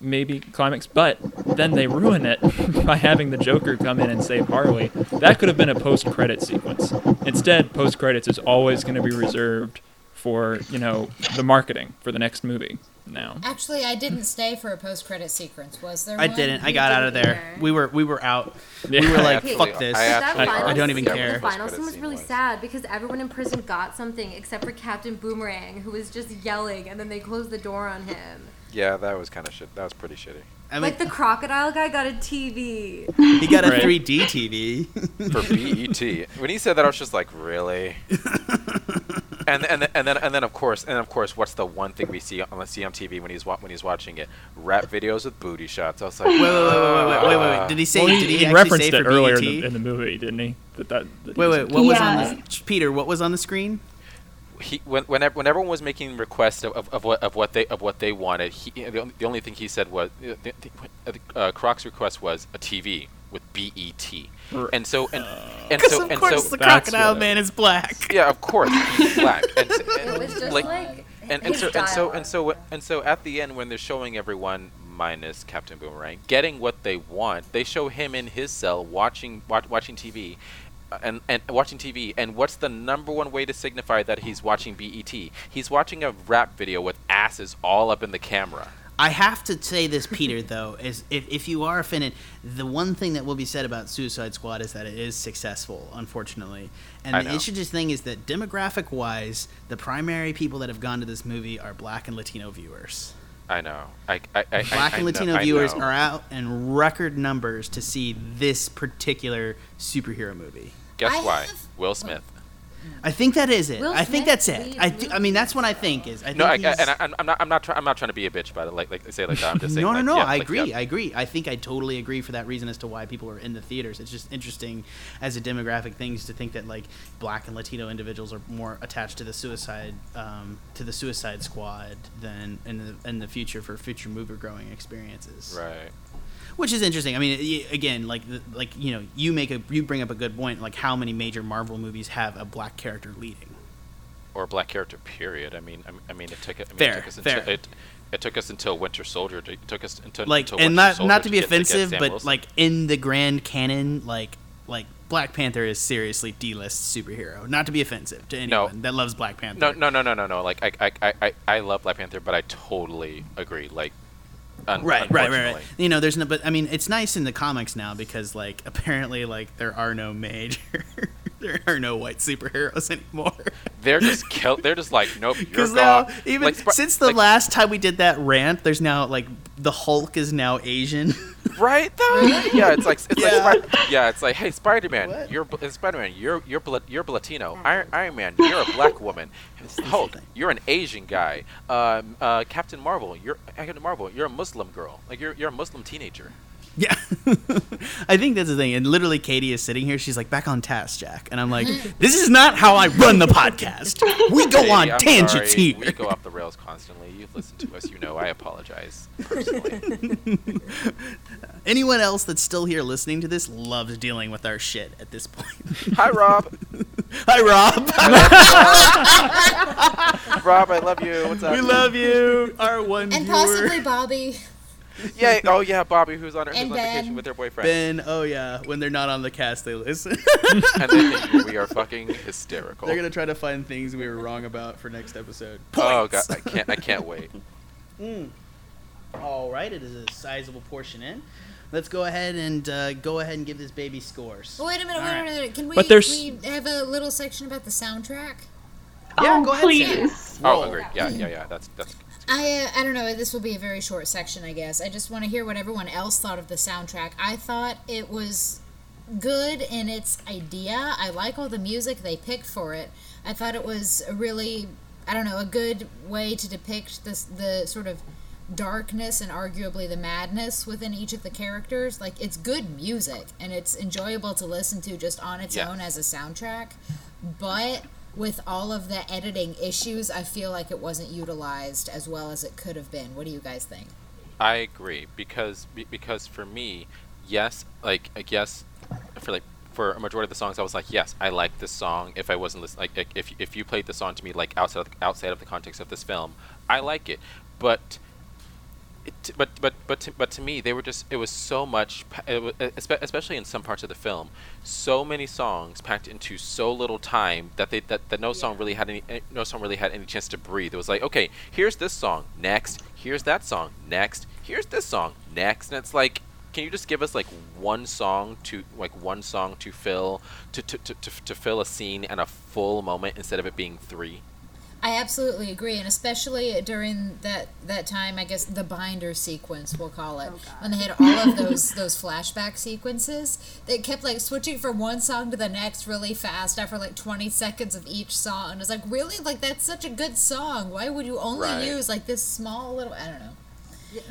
maybe climax, but then they ruin it by having the Joker come in and save Harley. That could have been a post credit sequence. Instead, post credits is always going to be reserved for you know the marketing for the next movie. Now, Actually, I didn't stay for a post-credit sequence. Was there? I one? didn't. I You got out of there. either. We were we were out. Yeah. We were like, actually- fuck this. I That final I don't even scene- care. The final scene was really was. sad because everyone in prison got something except for Captain Boomerang, who was just yelling, and then they closed the door on him. Yeah, that was kind of shit. That was pretty shitty. I mean, like the crocodile guy got a TV. he got a Right. 3D TV. for BET. When he said that, I was just like, really? and and and then and then of course and of course what's the one thing we see on see on TV when he's when he's watching it rap videos with booty shots. I was like, wait, wait, wait, wait, wait, wait, wait. Did he say? Well, he, did he, he referenced it earlier in the, in the, movie, didn't he? That that. that wait, wait. What was yeah. on the Peter? What was on the screen? He when whenever, when everyone was making requests of, of, of, what of what they of what they wanted, he, the, only, the only thing he said was the, uh, Croc's request was a TV with BET. And so and and Because so of and course so the crocodile man is black. yeah, of course, he's black. And, s- It was just like, like, and, and his so and so and so and so at the end when they're showing everyone minus Captain Boomerang getting what they want, they show him in his cell watching watch, watching TV. uh, And, and watching TV, and what's the number one way to signify that he's watching BET? He's watching a rap video with asses all up in the camera. I have to say this, Peter, though, is if, if you are offended, the one thing that will be said about Suicide Squad is that it is successful, unfortunately. And I the know. interesting thing is that demographic wise, the primary people that have gone to this movie are black and Latino viewers. I know. I, I, I, Black I, and I Latino know, viewers are out in record numbers to see this particular superhero movie. Guess I why? have- Will Smith. I think that is it. Will I think Smith that's it. leads I, th- I mean, that's what I think is. I No, I, think I, and I, I'm I'm not. I'm not. Try, I'm not trying to be a bitch about it. Like, like say like that. I'm just saying. no, no, like, no. yeah, I like, agree. yeah. I agree. I think I totally agree for that reason as to why people are in the theaters. It's just interesting as a demographic things to think that like black and Latino individuals are more attached to the suicide um, to the Suicide Squad than in the in the future for future movie growing experiences. Right. Which is interesting. I mean, again, like like you know, you make a you bring up a good point. Like how many major Marvel movies have a black character leading? Or a black character. Period. I mean. I mean, it took. I mean, Fair, it took us until fair. it. It took us until Winter Soldier. To, it took us until like until and Winter not Soldier not to be get- offensive Sam but like in the grand canon like like black panther is seriously d-list superhero not to be offensive to anyone that loves black panther No, no, no, no, no, no. Like I, I, I, I, I love Black Panther, but I totally agree. Like, un- right right right right. you know there's no but i mean it's nice in the comics now because like apparently like there are no major there are no white superheroes anymore They're just kill. They're just like, nope. Because now even Like, Sp- since the like, last time we did that rant there's now like the hulk is now asian right though. yeah, it's like it's Yeah. like Spi- yeah, it's like hey, Spider Man, you're Spider Man, you're you're bla- you're Latino. Iron, Iron Man, you're a black woman. Hulk, you're an Asian guy. Um, uh, Captain Marvel, you're Captain Marvel, you're a Muslim girl. Like you're you're a Muslim teenager. Yeah. I think that's the thing. And literally, Katy is sitting here. She's like, back on task, Jack. And I'm like, this is not how I run the podcast. We go Hey, on I'm tangents sorry. here. We go off the rails constantly. You've listened to us, you know. I apologize personally. Anyone else that's still here listening to this loves dealing with our shit at this point. Hi, Rob. Hi, Rob. Rob, I love you. What's up? we love you. Our one And viewer. possibly Bobby. yeah. Oh yeah, Bobby, who's on, who's And on vacation with her boyfriend, Ben, oh yeah, when they're not on the cast, they listen. and they think we are fucking hysterical. they're gonna try to find things we were wrong about for next episode. Oh god, I can't. I can't wait. Mm. All right, it is a sizable portion in. Let's go ahead and uh, go ahead and give this baby scores. Oh, wait a minute, wait right. a minute. Can we, But there's- we have a little section about the soundtrack? Yeah, oh, go ahead, please. Oh, Whoa. agreed. Yeah, yeah, yeah. That's that's. I uh, I don't know. This will be a very short section, I guess. I just want to hear what everyone else thought of the soundtrack. I thought it was good in its idea. I like all the music they picked for it. I thought it was a really I don't know a good way to depict this the sort of darkness and arguably the madness within each of the characters. Like it's good music and it's enjoyable to listen to just on its Yes. own as a soundtrack. But with all of the editing issues, I feel like it wasn't utilized as well as it could have been. What do you guys think? I agree because because for me, yes, like like, yes, for like for a majority of the songs, I was like, yes, I like this song. If I wasn't listening, like like, if if you played the song to me like outside of the, outside of the context of this film, I like it. But it, but but but to, but to me, they were just it was so much, pa- it wa- especially in some parts of the film, so many songs packed into so little time that they that, that no song really had any eh, no song really had any chance to breathe. It was like, okay, here's this song, next, here's that song, next, here's this song, next, and it's like. Can you just give us like one song to like one song to fill to, to, to, to, to fill a scene and a full moment instead of it being three? I absolutely agree, and especially during that that time, I guess the binder sequence we'll call it, Oh, God. when they had all of those those flashback sequences, they kept like switching from one song to the next really fast after like twenty seconds of each song. And it's like, really, like that's such a good song. Why would you only Right. use like this small little? I don't know.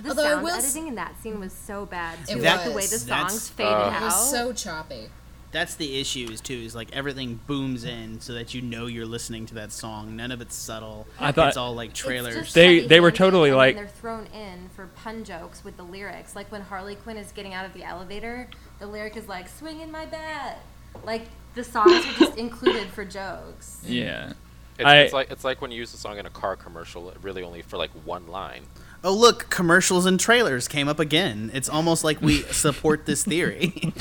The Although I sound will s- editing in that scene was so bad It too. like the way was. the That's- songs faded Uh, It out. was so choppy. That's the issue is too. Is like everything booms in so that you know you're listening to that song. None of it's subtle. I thought- it's all like trailers. It's just They- they were totally like- they're thrown in for pun jokes with the lyrics. Like when Harley Quinn is getting out of the elevator, the lyric is like "swing in my bat." Like the songs are just included for jokes. Yeah. It's, I- it's like it's like when you use a song in a car commercial, really only for like one line. Oh look, commercials and trailers came up again. It's almost like we support this theory.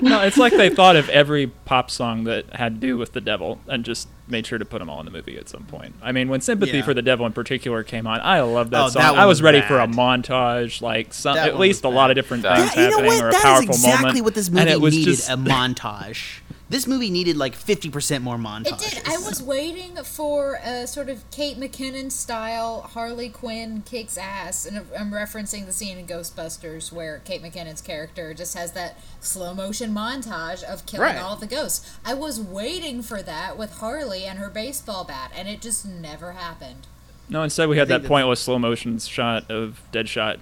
No, it's like they thought of every pop song that had to do with the devil and just made sure to put them all in the movie at some point. I mean, when "Sympathy Yeah. for the Devil" in particular came on, I love that Oh, song. that I was was ready for a montage, like some, at least a lot of different Yeah, things Yeah, you know happening what? or a That is powerful exactly moment. what this and movie it was needed just a montage. This movie needed like 50% more montages. It did. I was waiting for a sort of Kate McKinnon style Harley Quinn kicks ass, and I'm referencing the scene in Ghostbusters where Kate McKinnon's character just has that slow motion montage of killing Right. all the ghosts. I was waiting for that with Harley and her baseball bat, and it just never happened. no. Instead, we had that pointless slow motion shot of Deadshot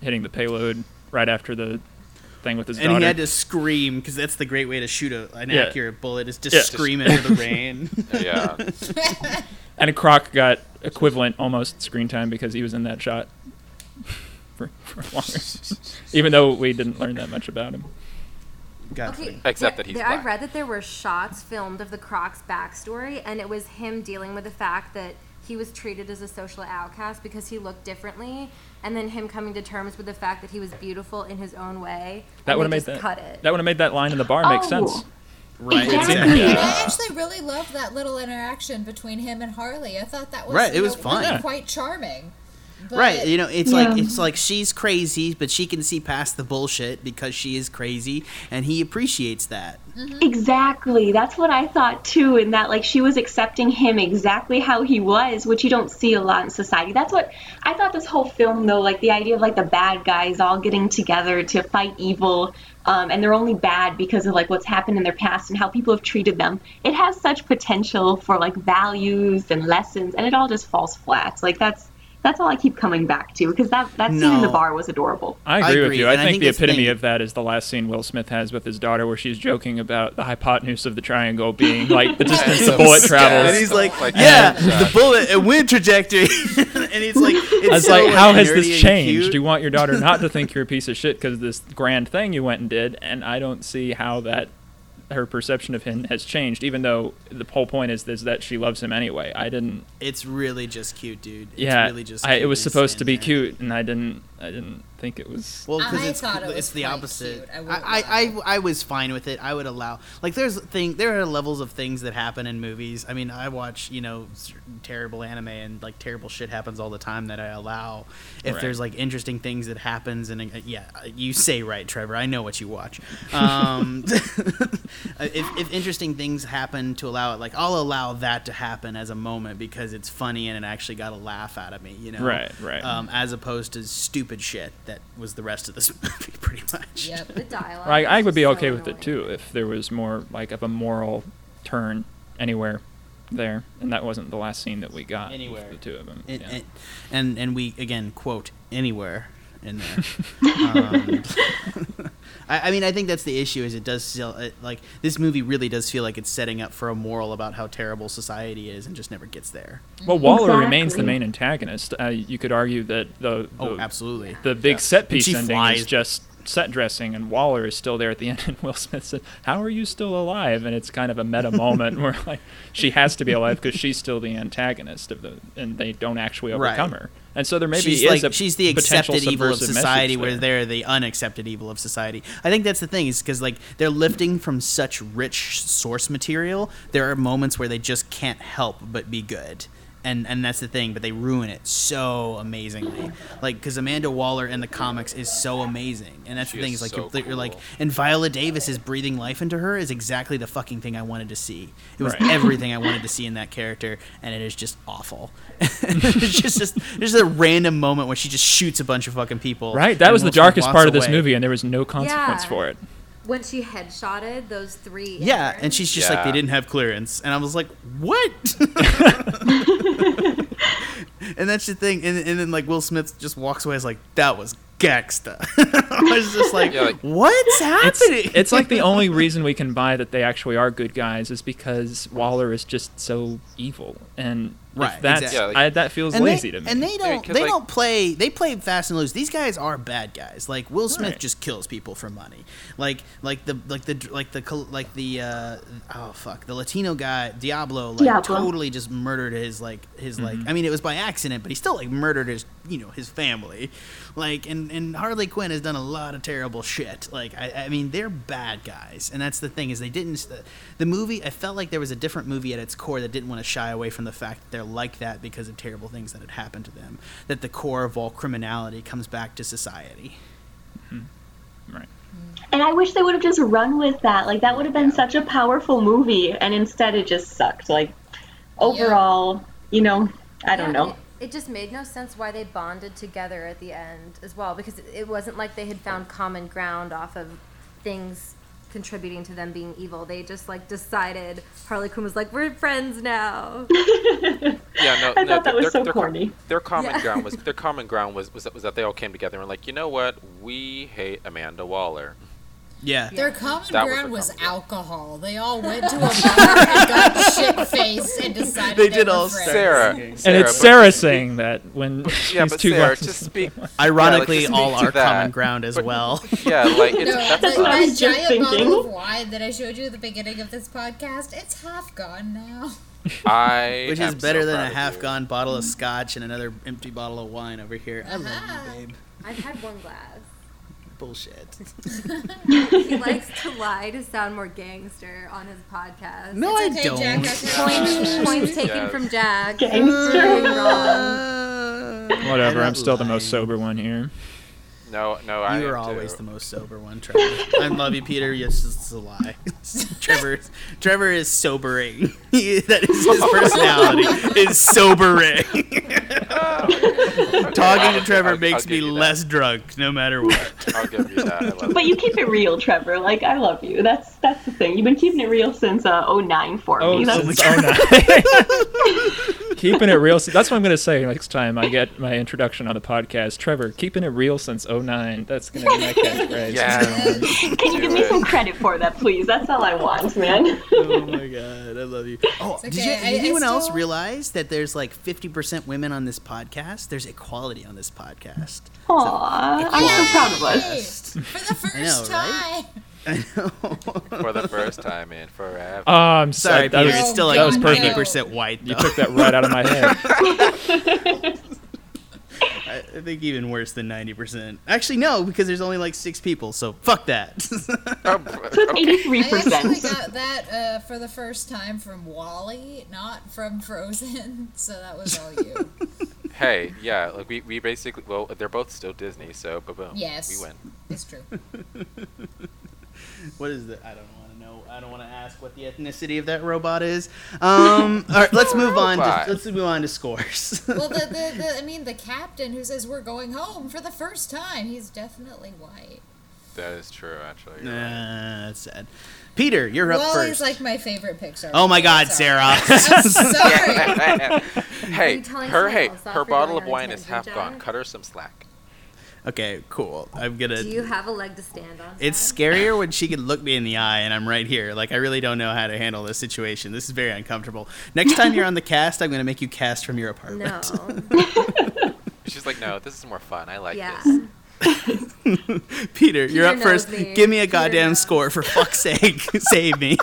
hitting the payload right after the thing with his and daughter. he had to scream because that's the great way to shoot a, an Yeah. accurate bullet is just Yeah. scream into the rain. Yeah, And Croc got equivalent almost screen time because he was in that shot for, for longer. Even though we didn't learn that much about him. Godfrey. Okay, Except there- that he's there- I black. read that there were shots filmed of the Croc's backstory, and it was him dealing with the fact that he was treated as a social outcast because he looked differently, and then him coming to terms with the fact that he was beautiful in his own way. That would have made that. cut it. That would have made that line in the bar make Oh. sense. Right. Exactly. Exactly. And I actually really loved that little interaction between him and Harley. I thought that was Right, it was know, fun. really Yeah. quite charming. But Right, you know, it's Yeah. like it's like she's crazy, but she can see past the bullshit because she is crazy, and he appreciates that. Exactly. That's what I thought too, in that like she was accepting him exactly how he was, which you don't see a lot in society. That's what I thought this whole film though, like the idea of like the bad guys all getting together to fight evil, um, and they're only bad because of like what's happened in their past and how people have treated them. It has such potential for like values and lessons, and it all just falls flat. Like that's that's all I keep coming back to because that that scene in the bar was adorable. I agree, I with you. I and I think, think the epitome thing- of that is the last scene Will Smith has with his daughter, where she's joking about the hypotenuse of the triangle being like the distance the bullet travels. And he's like, Like, "Yeah, yeah. the bullet and wind trajectory," and he's like, it's I was so, like, how has this changed? cute. You want your daughter not to think you're a piece of shit because this grand thing you went and did, and I don't see how that her perception of him has changed. Even though the whole point is, is that she loves him anyway. I didn't. It's really just cute, dude. It's yeah, really just. I, it was supposed to be there. cute, and I didn't. I didn't think it was. Well, because it's it it's the opposite. I I, I. I, I was fine with it. I would allow like there's thing there are levels of things that happen in movies. I mean, I watch you know terrible anime and like terrible shit happens all the time that I allow. If Right. there's like interesting things that happens and uh, yeah, you say right, Trevor. I know what you watch. Um, if if interesting things happen to allow it, like I'll allow that to happen as a moment because it's funny and it actually got a laugh out of me. You know, Right, right. Um, as opposed to stupid shit that was the rest of this movie, pretty much. Yep. The dialogue. I, I would be just so okay with annoying. it too if there was more like of a moral turn anywhere there, and that wasn't the last scene that we got. with Anywhere. the two of them. And, yeah. and, and and we again quote anywhere in there. um, I, I mean, I think that's the issue. Is it does feel it, like this movie really does feel like it's setting up for a moral about how terrible society is, and just never gets there. well, Waller remains the main antagonist. Uh, you could argue that the, the Oh, absolutely. the big set piece ending flies. is just set dressing, and Waller is still there at the end. And Will Smith said, "How are you still alive?" And it's kind of a meta moment where like she has to be alive because she's still the antagonist of the, and they don't actually Right. overcome her. And so there maybe she's is like a she's the accepted evil of society, where there. they're the unaccepted evil of society. I think that's the thing is because like they're lifting from such rich source material. There are moments where they just can't help but be good. And, and that's the thing, but they ruin it so amazingly. Like, because Amanda Waller in the comics is so amazing, and that's She the thing is is like so you're, you're like, and Viola Davis is breathing life into her is exactly the fucking thing I wanted to see. It was Right. everything I wanted to see in that character, and it is just awful. it's just, just there's a random moment where she just shoots a bunch of fucking people. Right, that and was the darkest part of this away. movie, and there was no consequence Yeah. for it. When she headshotted those three. Yeah, interns. and she's just like they didn't have clearance, and I was like, what? and that's the thing, and, and then like Will Smith just walks away, as like that was gangsta. I was just like, Yeah, like- what's happening? it's like the only reason we can buy that they actually are good guys is because Waller is just so evil, and if Right, that's exactly. Yeah, like- I, that feels and lazy they, to me. And they Yeah, don't 'cause, they like- don't play they play fast and loose. These guys are bad guys. Like Will Smith Right. just kills people for money. Like like the like the like the like the uh, oh fuck the Latino guy Diablo like Diablo. totally just murdered his like his like I mean it was by accident, but he still like murdered his you know his family. Like and and Harley Quinn has done a lot of terrible shit. Like I, I mean they're bad guys, and that's the thing is they didn't the, the movie. I felt like there was a different movie at its core that didn't want to shy away from the fact that they're like that because of terrible things that had happened to them. That the core of all criminality comes back to society. Mm-hmm. right. And I wish they would have just run with that. Like that would have been such a powerful movie, and instead it just sucked. Like overall, you know, I don't Yeah, know. It, it just made no sense why they bonded together at the end as well, because it, it wasn't like they had found common ground off of things contributing to them being evil. They just like decided Harley Quinn was like, "We're friends now." Yeah, no, I no, thought that was their- so their corny. Their common Yeah. ground was their common ground was was that, was that they all came together and were like, you know what, we hate Amanda Waller. Yeah. Their common That ground their was common ground. alcohol. They all went to a bar and got shit faced and decided They they, did all friends. Sarah, And it's Sarah saying that when Yeah, these but two Sarah, glasses just of speak. Ironically, yeah, like, just all speak to our that. common ground as But- well. Yeah, like it's No, that's that, what I that was just giant bottle thinking. of wine that I showed you at the beginning of this podcast, it's half gone now. I Which is am so better than a half-gone bottle of scotch and another empty bottle of wine over here. I love you, ah. babe. I've had one glass. Bullshit. He likes to lie to sound more gangster on his podcast. No, It's I okay, don't. Jack, that's your Points, podcast. points taken Yes. from Jack. Gangster. Wrong. Whatever, I'm I'm still the most sober one here. No, no, I You am are always too. the most sober one, Trevor. I love you, Peter. Yes, it's a lie. Trevor, Trevor is sobering. That is his personality. is sobering. Talking to Trevor I'll- I'll makes me less drunk, no matter what. I'll give you that. I But you keep it real, Trevor. Like I love you. That's that's the thing. You've been keeping it real since uh, 09 for Oh, me. That's since 09. keeping it real. That's what I'm going to say next time I get my introduction on the podcast. Trevor, keeping it real since 09. That's going to be my catchphrase. Yeah. Can you give me some credit for that, please? That's all I want, man. oh my god, I love you. Oh, It's did, you, okay, did I- I anyone else realize that there's like 50% women on this podcast? There's equality on this podcast. Aw, I'm so proud of us. For the first know, right? time. I know. For the first time in forever. Oh, I'm Sorry, that Peter. was- it's still like that was God, perfect. no. 80% white. You took that right out of my head. I I think even worse than ninety percent. Actually, no, because there's only like six people. So fuck that. So it's eighty-three I actually got that uh, for the first time from WALL-E, not from Frozen. So that was all you. hey, yeah, like we, we basically well they're both still Disney, so boom, boom, Yes. we win. It's true. what is the? I don't want to know. I don't want to ask what the ethnicity of that robot is. Um. all right, let's move on. To, let's move on to scores. Well, the, the, the I mean, the captain who says we're going home for the first time, he's definitely white. That is true, actually. you're right. That's sad. Peter, you're up WALL-E's first. like my favorite picture. oh my God, sorry. Sarah. I'm sorry. hey, her hey, her bottle of wine is half gone. Cut her some slack. Okay, cool. I'm gonna. Do you have a leg to stand on? It's Sam? scarier when she can look me in the eye and I'm right here. Like I really don't know how to handle this situation. This is very uncomfortable. Next time you're on the cast, I'm gonna make you cast from your apartment. No. She's like, no, this is more fun. I like yeah. this. Peter, you're up first. me. Give me a Peter goddamn knows. score for fuck's sake. Save me.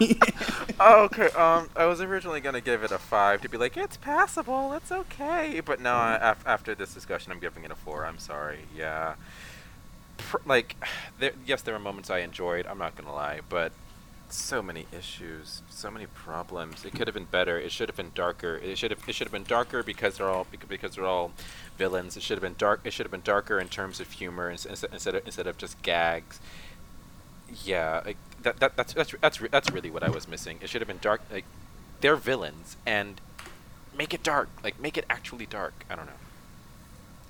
Oh, okay. Um, I was originally gonna give it a five to be like, it's passable, it's okay. But no, af- after this discussion, I'm giving it a four. I'm sorry. Yeah. Pr- like, there, yes, there were moments I enjoyed. I'm not gonna lie, but so many issues, so many problems. It could have been better. It should have been darker. It should have. It should have been darker because they're all because they're all villains. It should have been dark. It should have been darker in terms of humor ins- instead instead of, instead of just gags. Yeah, like that, that that's that's that's that's really what I was missing. It should have been dark. Like they're villains and make it dark. Like make it actually dark. I don't know.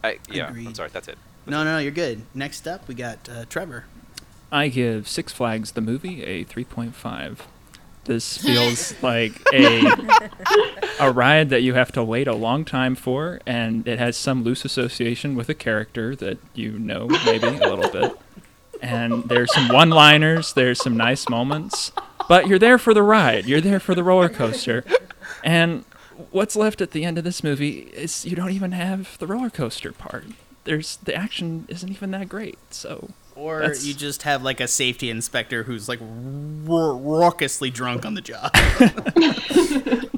I yeah. I'm sorry. That's it. no, no, no, you're good. Next up, we got uh, Trevor. I give Six Flags the movie a 3.5. This feels like a a ride that you have to wait a long time for, and it has some loose association with a character that you know maybe a little bit. And there's some one-liners, there's some nice moments, but you're there for the ride. You're there for the roller coaster. And what's left at the end of this movie is you don't even have the roller coaster part. There's the action isn't even that great. So Or That's- you just have like a safety inspector who's like ro- raucously drunk on the job.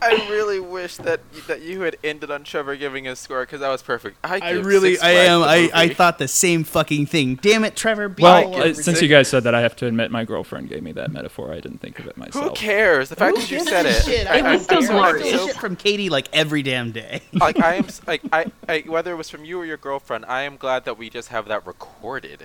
I really wish that that you had ended on Trevor giving a score because that was perfect. I, I really, I am. I, I thought the same fucking thing. Damn it, Trevor. Be Well, all uh, since you guys said that, I have to admit my girlfriend gave me that metaphor. I didn't think of it myself. Who cares? The fact Who that you said it. Shit, I, It I, was I, still I, glorious. steal shit from Katy like every damn day. like I am like I, I whether it was from you or your girlfriend, I am glad that we just have that recorded.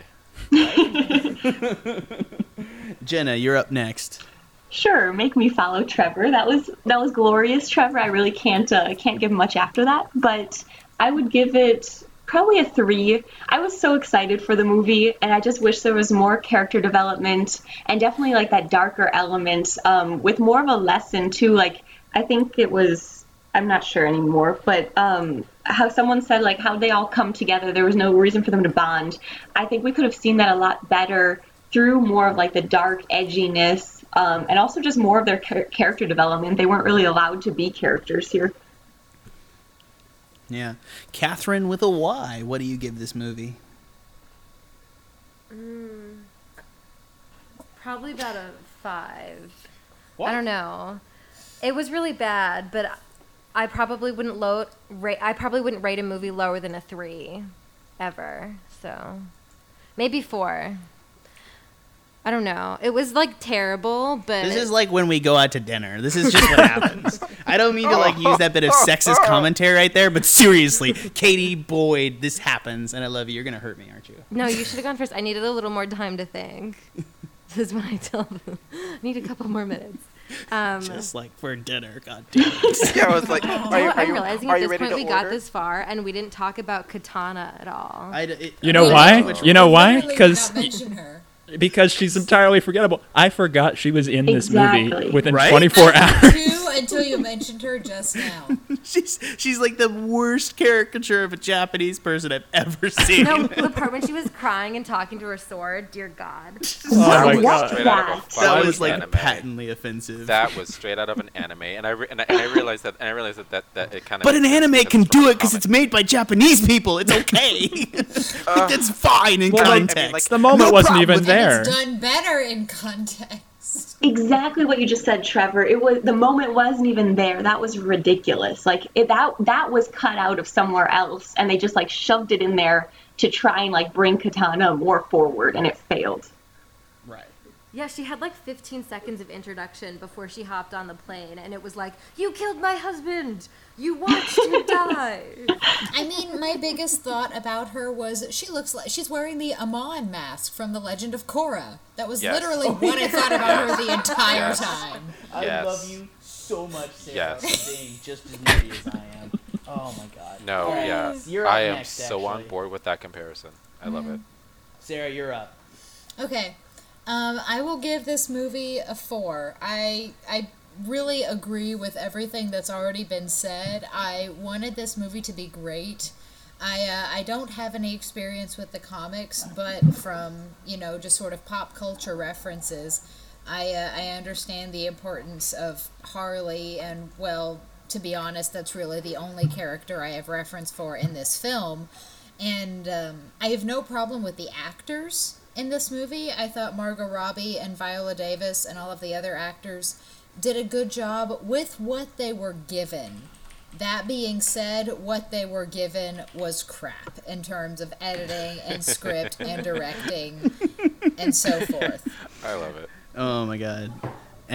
Jena, you're up next. Sure, make me follow Trevor. That was that was glorious, Trevor. I really can't uh, can't give much after that, but I would give it probably a three. I was so excited for the movie, and I just wish there was more character development and definitely like that darker element um, with more of a lesson too. Like I think it was. I'm not sure anymore, but um, how someone said like how they all come together. There was no reason for them to bond. I think we could have seen that a lot better through more of like the dark edginess um, and also just more of their char- character development. They weren't really allowed to be characters here. Yeah, Catherine with a Y. What do you give this movie? Probably about a five. I don't know. It was really bad, but I probably wouldn't load rate. I probably wouldn't rate a movie lower than a three, ever. So, maybe four. I don't know. It was like terrible, but This is like when we go out to dinner. This is just what happens. I don't mean to like use that bit of sexist commentary right there, but seriously, Katy Boyd, this happens, and I love you. You're gonna hurt me, aren't you? no. You should have gone first. I needed a little more time to think. this is when I tell them. I need a couple more minutes. Um, Just like for dinner, god damn it. Yeah, I was like, are you, are I'm you, realizing are at you this point we order? got this far and we didn't talk about Katana at all. I d- it- You know which- why? which- You know why? Because not mention her. because she's entirely forgettable. I forgot she was in this movie within Right? 24 hours. Two until you mentioned her just now. she's she's like the worst caricature of a Japanese person I've ever seen. no, the part when she was crying and talking to her sword, dear God. Oh my was god. straight out of a That that was like anime. patently offensive. That was straight out of an anime, and I re- and I, and I realized that and I realized that that, that it kind of. but an anime can do it because it's made by Japanese people. It's okay. like, it's uh, fine in Well, I mean, context. like, The moment No wasn't problem even with there. It's done better in context. Honest. exactly what you just said, Trevor. It was the moment wasn't even there. That was ridiculous. Like it, that that was cut out of somewhere else, and they just like shoved it in there to try and like bring Katana more forward, and it failed. Right. Yeah, she had like 15 seconds of introduction before she hopped on the plane, and it was like, "You killed my husband. You watched him die." I mean, my biggest thought about her was she looks like she's wearing the Amon mask from The Legend of Korra. That was Yes. literally what I thought about her the entire Yes. time. I Yes. love you so much, Sarah, Yes. for being just as nerdy as I am. Oh my god. No, All right, yeah, You're up I am next, so on actually. board with that comparison. I love it. Sarah, you're up. Okay. Um, I will give this movie a four. I I really agree with everything that's already been said. I wanted this movie to be great. I uh, I don't have any experience with the comics, but from you know just sort of pop culture references, I uh, I understand the importance of Harley, and well, to be honest, that's really the only character I have reference for in this film. And um, I have no problem with the actors in this movie. I thought Margot Robbie and Viola Davis and all of the other actors did a good job with what they were given. That being said, what they were given was crap in terms of editing and script and directing and so forth. I love it. Oh my god.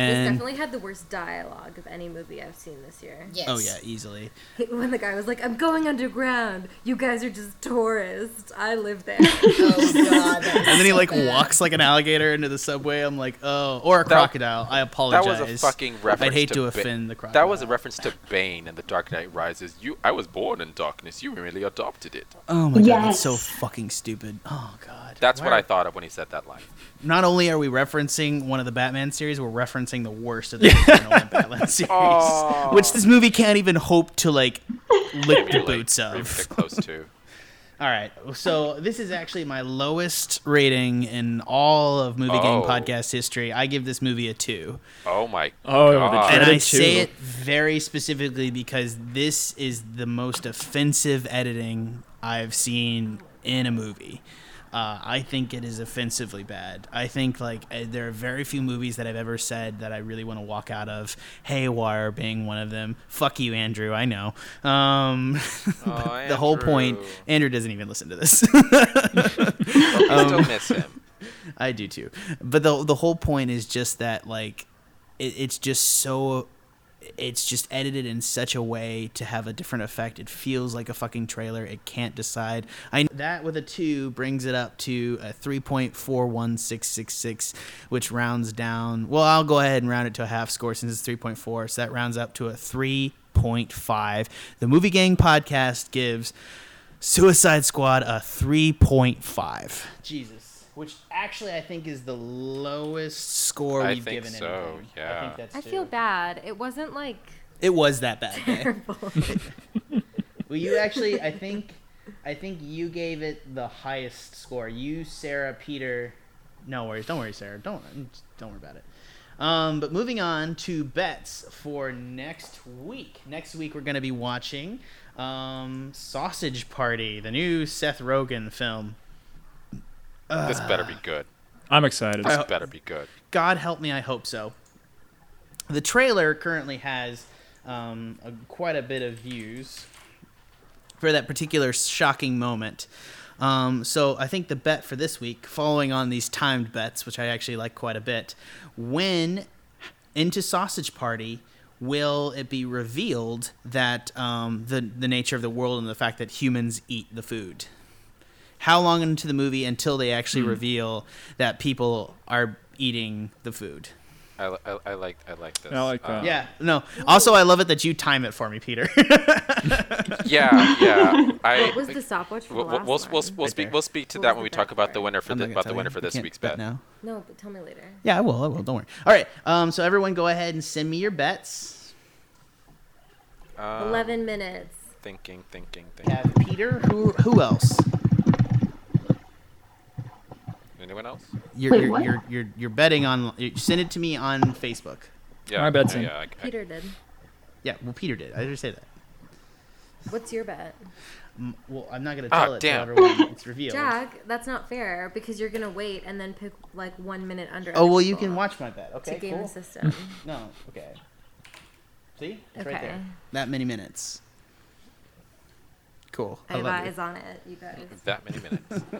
This definitely had the worst dialogue of any movie I've seen this year. Yes. oh yeah, easily. When the guy was like, "I'm going underground. You guys are just tourists. I live there." Oh god. And then he like walks like an alligator into the subway. I'm like, oh, or a That- crocodile. I apologize." That apologize. was a fucking reference. I'd hate to, Ba- offend the crocodile. That was a reference to Bane in The Dark Knight Rises. You, I was born in darkness. You merely adopted it. Oh my god, that's so fucking stupid. Oh god. That's what Why- I thought of when he said that line. Not only are we referencing one of the Batman series, we're referencing the worst of the Nolan Batman series, Oh. which this movie can't even hope to like lick the boots or even of. close to. All right, so this is actually my lowest rating in all of movie game Oh. podcast history. I give this movie a two. Oh my Oh, god. and I say it very specifically because this is the most offensive editing I've seen in a movie. Uh, I think it is offensively bad. I think like uh, there are very few movies that I've ever said that I really want to walk out of. Haywire being one of them. Fuck you, Andrew. I know. Um, Oh, the whole point. Andrew. Doesn't even listen to this. But we still miss him. I do too. But the the whole point is just that like it, it's just so it's just edited in such a way to have a different effect. It feels like a fucking trailer. It can't decide. I that with a 2 brings it up to a 3.41666 which rounds down. Well, I'll go ahead and round it to a half score since it's 3.4. So that rounds up to a 3.5. The Movie Gang podcast gives Suicide Squad a 3.5. Jesus. Which actually I think is the lowest score I we've think given so, anything. I yeah. think that's I too. feel bad. It wasn't like It was that bad. Terrible. well, you actually, I think, I think you gave it the highest score. You, Sarah, Peter. No worries. Don't worry, Sarah. Don't don't worry about it. Um, but moving on to bets for next week. Next week we're going to be watching um, Sausage Party, the new Seth Rogen film. This better be good. I'm excited. This I- better be good. God help me, I hope so. The trailer currently has um, a, quite a bit of views for that particular shocking moment. Um, so I think the bet for this week, following on these timed bets, which I actually like quite a bit, when into Sausage Party will it be revealed that um, the the nature of the world and the fact that humans eat the food? How long into the movie until they actually reveal that people are eating the food? I, I, I like I like this. I like that. Um, Yeah, no. Also, I love it that you time it for me, Peter. Yeah, yeah. I, what was the stopwatch for We'll, the we'll, last we'll, we'll, we'll Right speak there. we'll speak to What that when we talk about for? the winner for the, about the winner you. for this week's bet bet. now. No, but tell me later. Yeah, I will. I will. Don't worry. All right. Um, so everyone, go ahead and send me your bets. Um, Eleven minutes. Thinking, thinking, thinking. have Peter. Who? Who else? Anyone else? You're Wait, you're, what? you're you're you're betting on. You send it to me on Facebook. Yeah, My bet's yeah, in. yeah, I- I- Peter did. Yeah. Well, Peter did. I did say that. What's your bet? Well, I'm not gonna Ah, tell it damn. till everyone it's revealed. Jack, that's not fair because you're gonna wait and then pick like one minute under. Oh well, you can watch my bet. Okay, to game cool. the system. No, okay. See, it's right Okay. there. That many minutes. Cool. I I have love you. on it, you guys. That many minutes.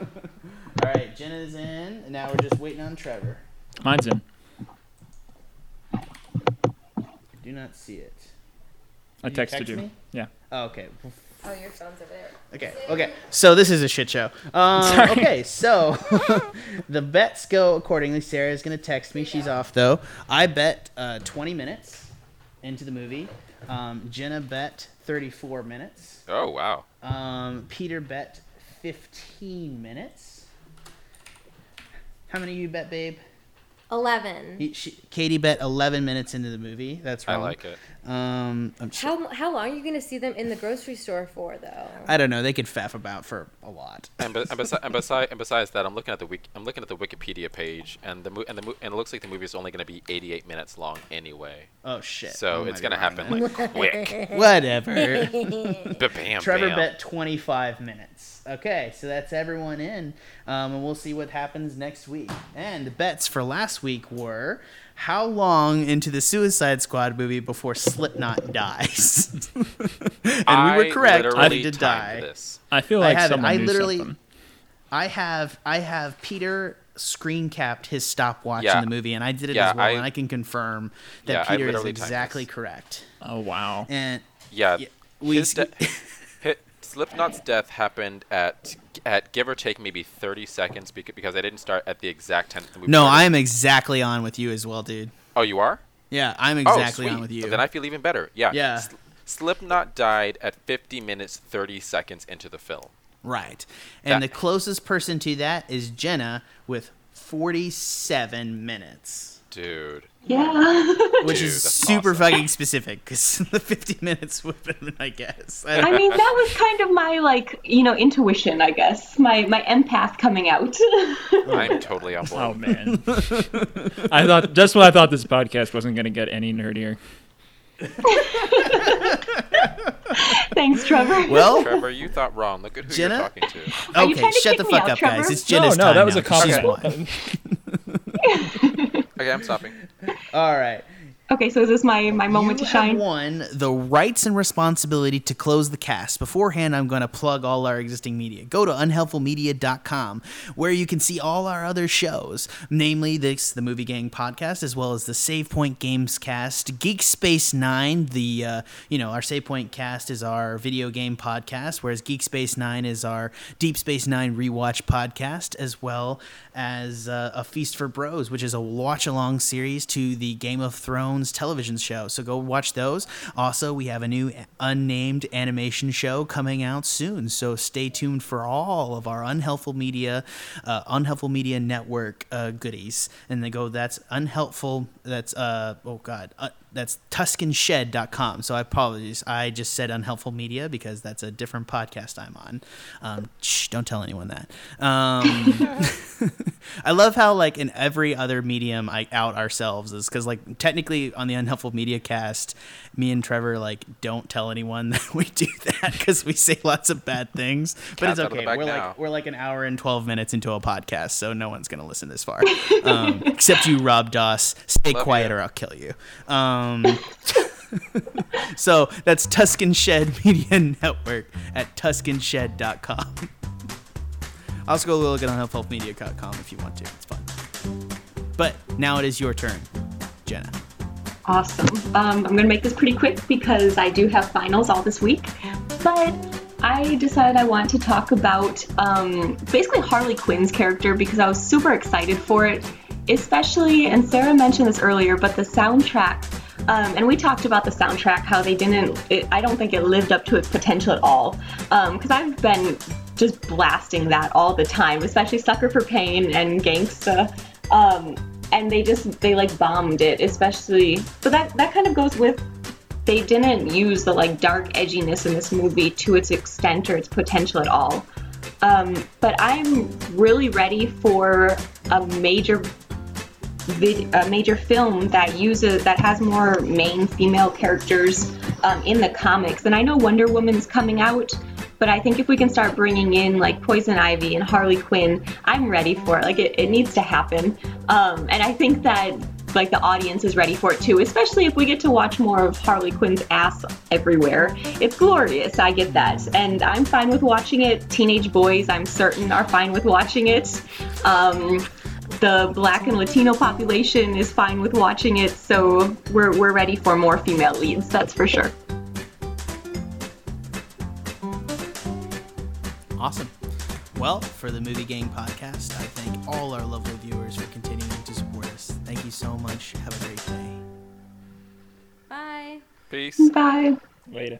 All right, Jena's in, and now we're just waiting on Trevor. Mine's in. I do not see it. I Did you texted text you. me? Yeah. Oh, okay. Oh, your phone's over there. Okay. Okay. So this is a shit show. Um, Sorry. okay. So the bets go accordingly. Sarah's gonna text me. She's off though. I bet uh, 20 minutes into the movie. Um, Jena bet 34 minutes. Oh wow. Um, Peter bet 15 minutes. How many you bet, babe? Eleven. He, she, Katy bet 11 minutes into the movie. That's right. I like it. Um, I'm sure, How how long are you gonna see them in the grocery store for though? I don't know. They could faff about for a lot. And, be, and, besi- and, besi- and besides that, I'm looking at the wik- I'm looking at the Wikipedia page, and the mo- and the mo- and it looks like the movie is only going to be 88 minutes long anyway. Oh shit. So I it's going to happen then. like quick. Whatever. Ba-bam, Trevor bam. bet 25 minutes. Okay, so that's everyone in, um, and we'll see what happens next week. And the bets for last week were how long into the Suicide Squad movie before Slipknot dies? and we were correct. I did timed die. This. I feel I like have it. someone I literally- something. I have I have Peter screen capped his stopwatch Yeah. in the movie, and I did it Yeah, as well, I- and I can confirm that Yeah, Peter is exactly correct. Oh wow. And Yeah, Yeah, we- his de- hit, Slipknot's death happened at at give or take maybe 30 seconds because I didn't start at the exact time the no, started. I am exactly on with you as well, dude. Oh, you are? Yeah, I'm Oh, exactly sweet. on with you. Then I feel even better. Yeah. Yeah. Sl- Slipknot died at 50 minutes 30 seconds into the film. Right. And That- the closest person to that is Jena with 47 minutes, Dude. Yeah. which Dude, is super awesome. fucking specific because the 50 minutes would have been, I guess. I I mean, that was kind of my like, you know, intuition, I guess. My my empath coming out. I'm totally on board. Oh man. I thought just when I thought this podcast wasn't gonna get any nerdier. Thanks, Trevor. well, Trevor, you thought wrong. Look at who Jena? you're talking to. Are you okay, to shut the fuck out, up, guys. It's Jena's no, no, time that was now a 'cause she's compliment. Okay, I'm stopping. All right. Okay, so is this my my moment you to shine? have won the rights and responsibility to close the cast. Beforehand, I'm going to plug all our existing media. Go to unhelpfulmedia.com where you can see all our other shows, namely this the Movie Gang podcast, as well as the Save Point Games cast, Geek Space Nine. The uh, you know our Save Point cast is our video game podcast, whereas Geek Space Nine is our Deep Space Nine rewatch podcast, as well as uh, a Feast for Bros, which is a watch along series to the Game of Thrones television show. So go watch those. Also, we have a new unnamed animation show coming out soon. So stay tuned for all of our unhelpful media, uh, unhelpful media network uh, goodies. And they go, that's unhelpful. That's uh oh god. Uh, that's tuscanshed.com. So I apologize. I just said unhelpful media because that's a different podcast I'm on. Um, shh, don't tell anyone that. Um, I love how like in every other medium I out ourselves is because like technically on the unhelpful media cast, me and Trevor like don't tell anyone that we do that because we say lots of bad things. But Cat's it's out of the okay. We're now. like we're like an hour and twelve minutes into a podcast, so no one's gonna listen this far, um, except you, Rob Doss. Stay Love quiet you. or I'll kill you. Um, so that's Tuscan Shed Media Network at TuscanShed.com. Also go look at unhelpfulmedia.com if you want to. It's fun. But now it is your turn, Jena. Awesome. Um, I'm going to make this pretty quick because I do have finals all this week. But I decided I want to talk about um, basically Harley Quinn's character because I was super excited for it, especially, and Sarah mentioned this earlier, but the soundtrack. Um, and we talked about the soundtrack, how they didn't, it, I don't think it lived up to its potential at all. Because I've been just blasting that all the time, especially Sucker for Pain and Gangsta. Um, and they just they like bombed it especially but that that kind of goes with they didn't use the like dark edginess in this movie to its extent or its potential at all um, but i'm really ready for a major vid- a major film that uses that has more main female characters um, in the comics. And I know Wonder Woman's coming out, but I think if we can start bringing in like Poison Ivy and Harley Quinn, I'm ready for it. Like it, it needs to happen. Um, and I think that like the audience is ready for it too, especially if we get to watch more of Harley Quinn's ass everywhere. It's glorious. I get that. And I'm fine with watching it. Teenage boys, I'm certain, are fine with watching it. Um, the black and Latino population is fine with watching it, so we're, we're ready for more female leads, that's for sure. Awesome. Well, for the Movie Gang podcast, I thank all our lovely viewers for continuing to support us. Thank you so much. Have a great day. Bye. Peace. Bye. Later.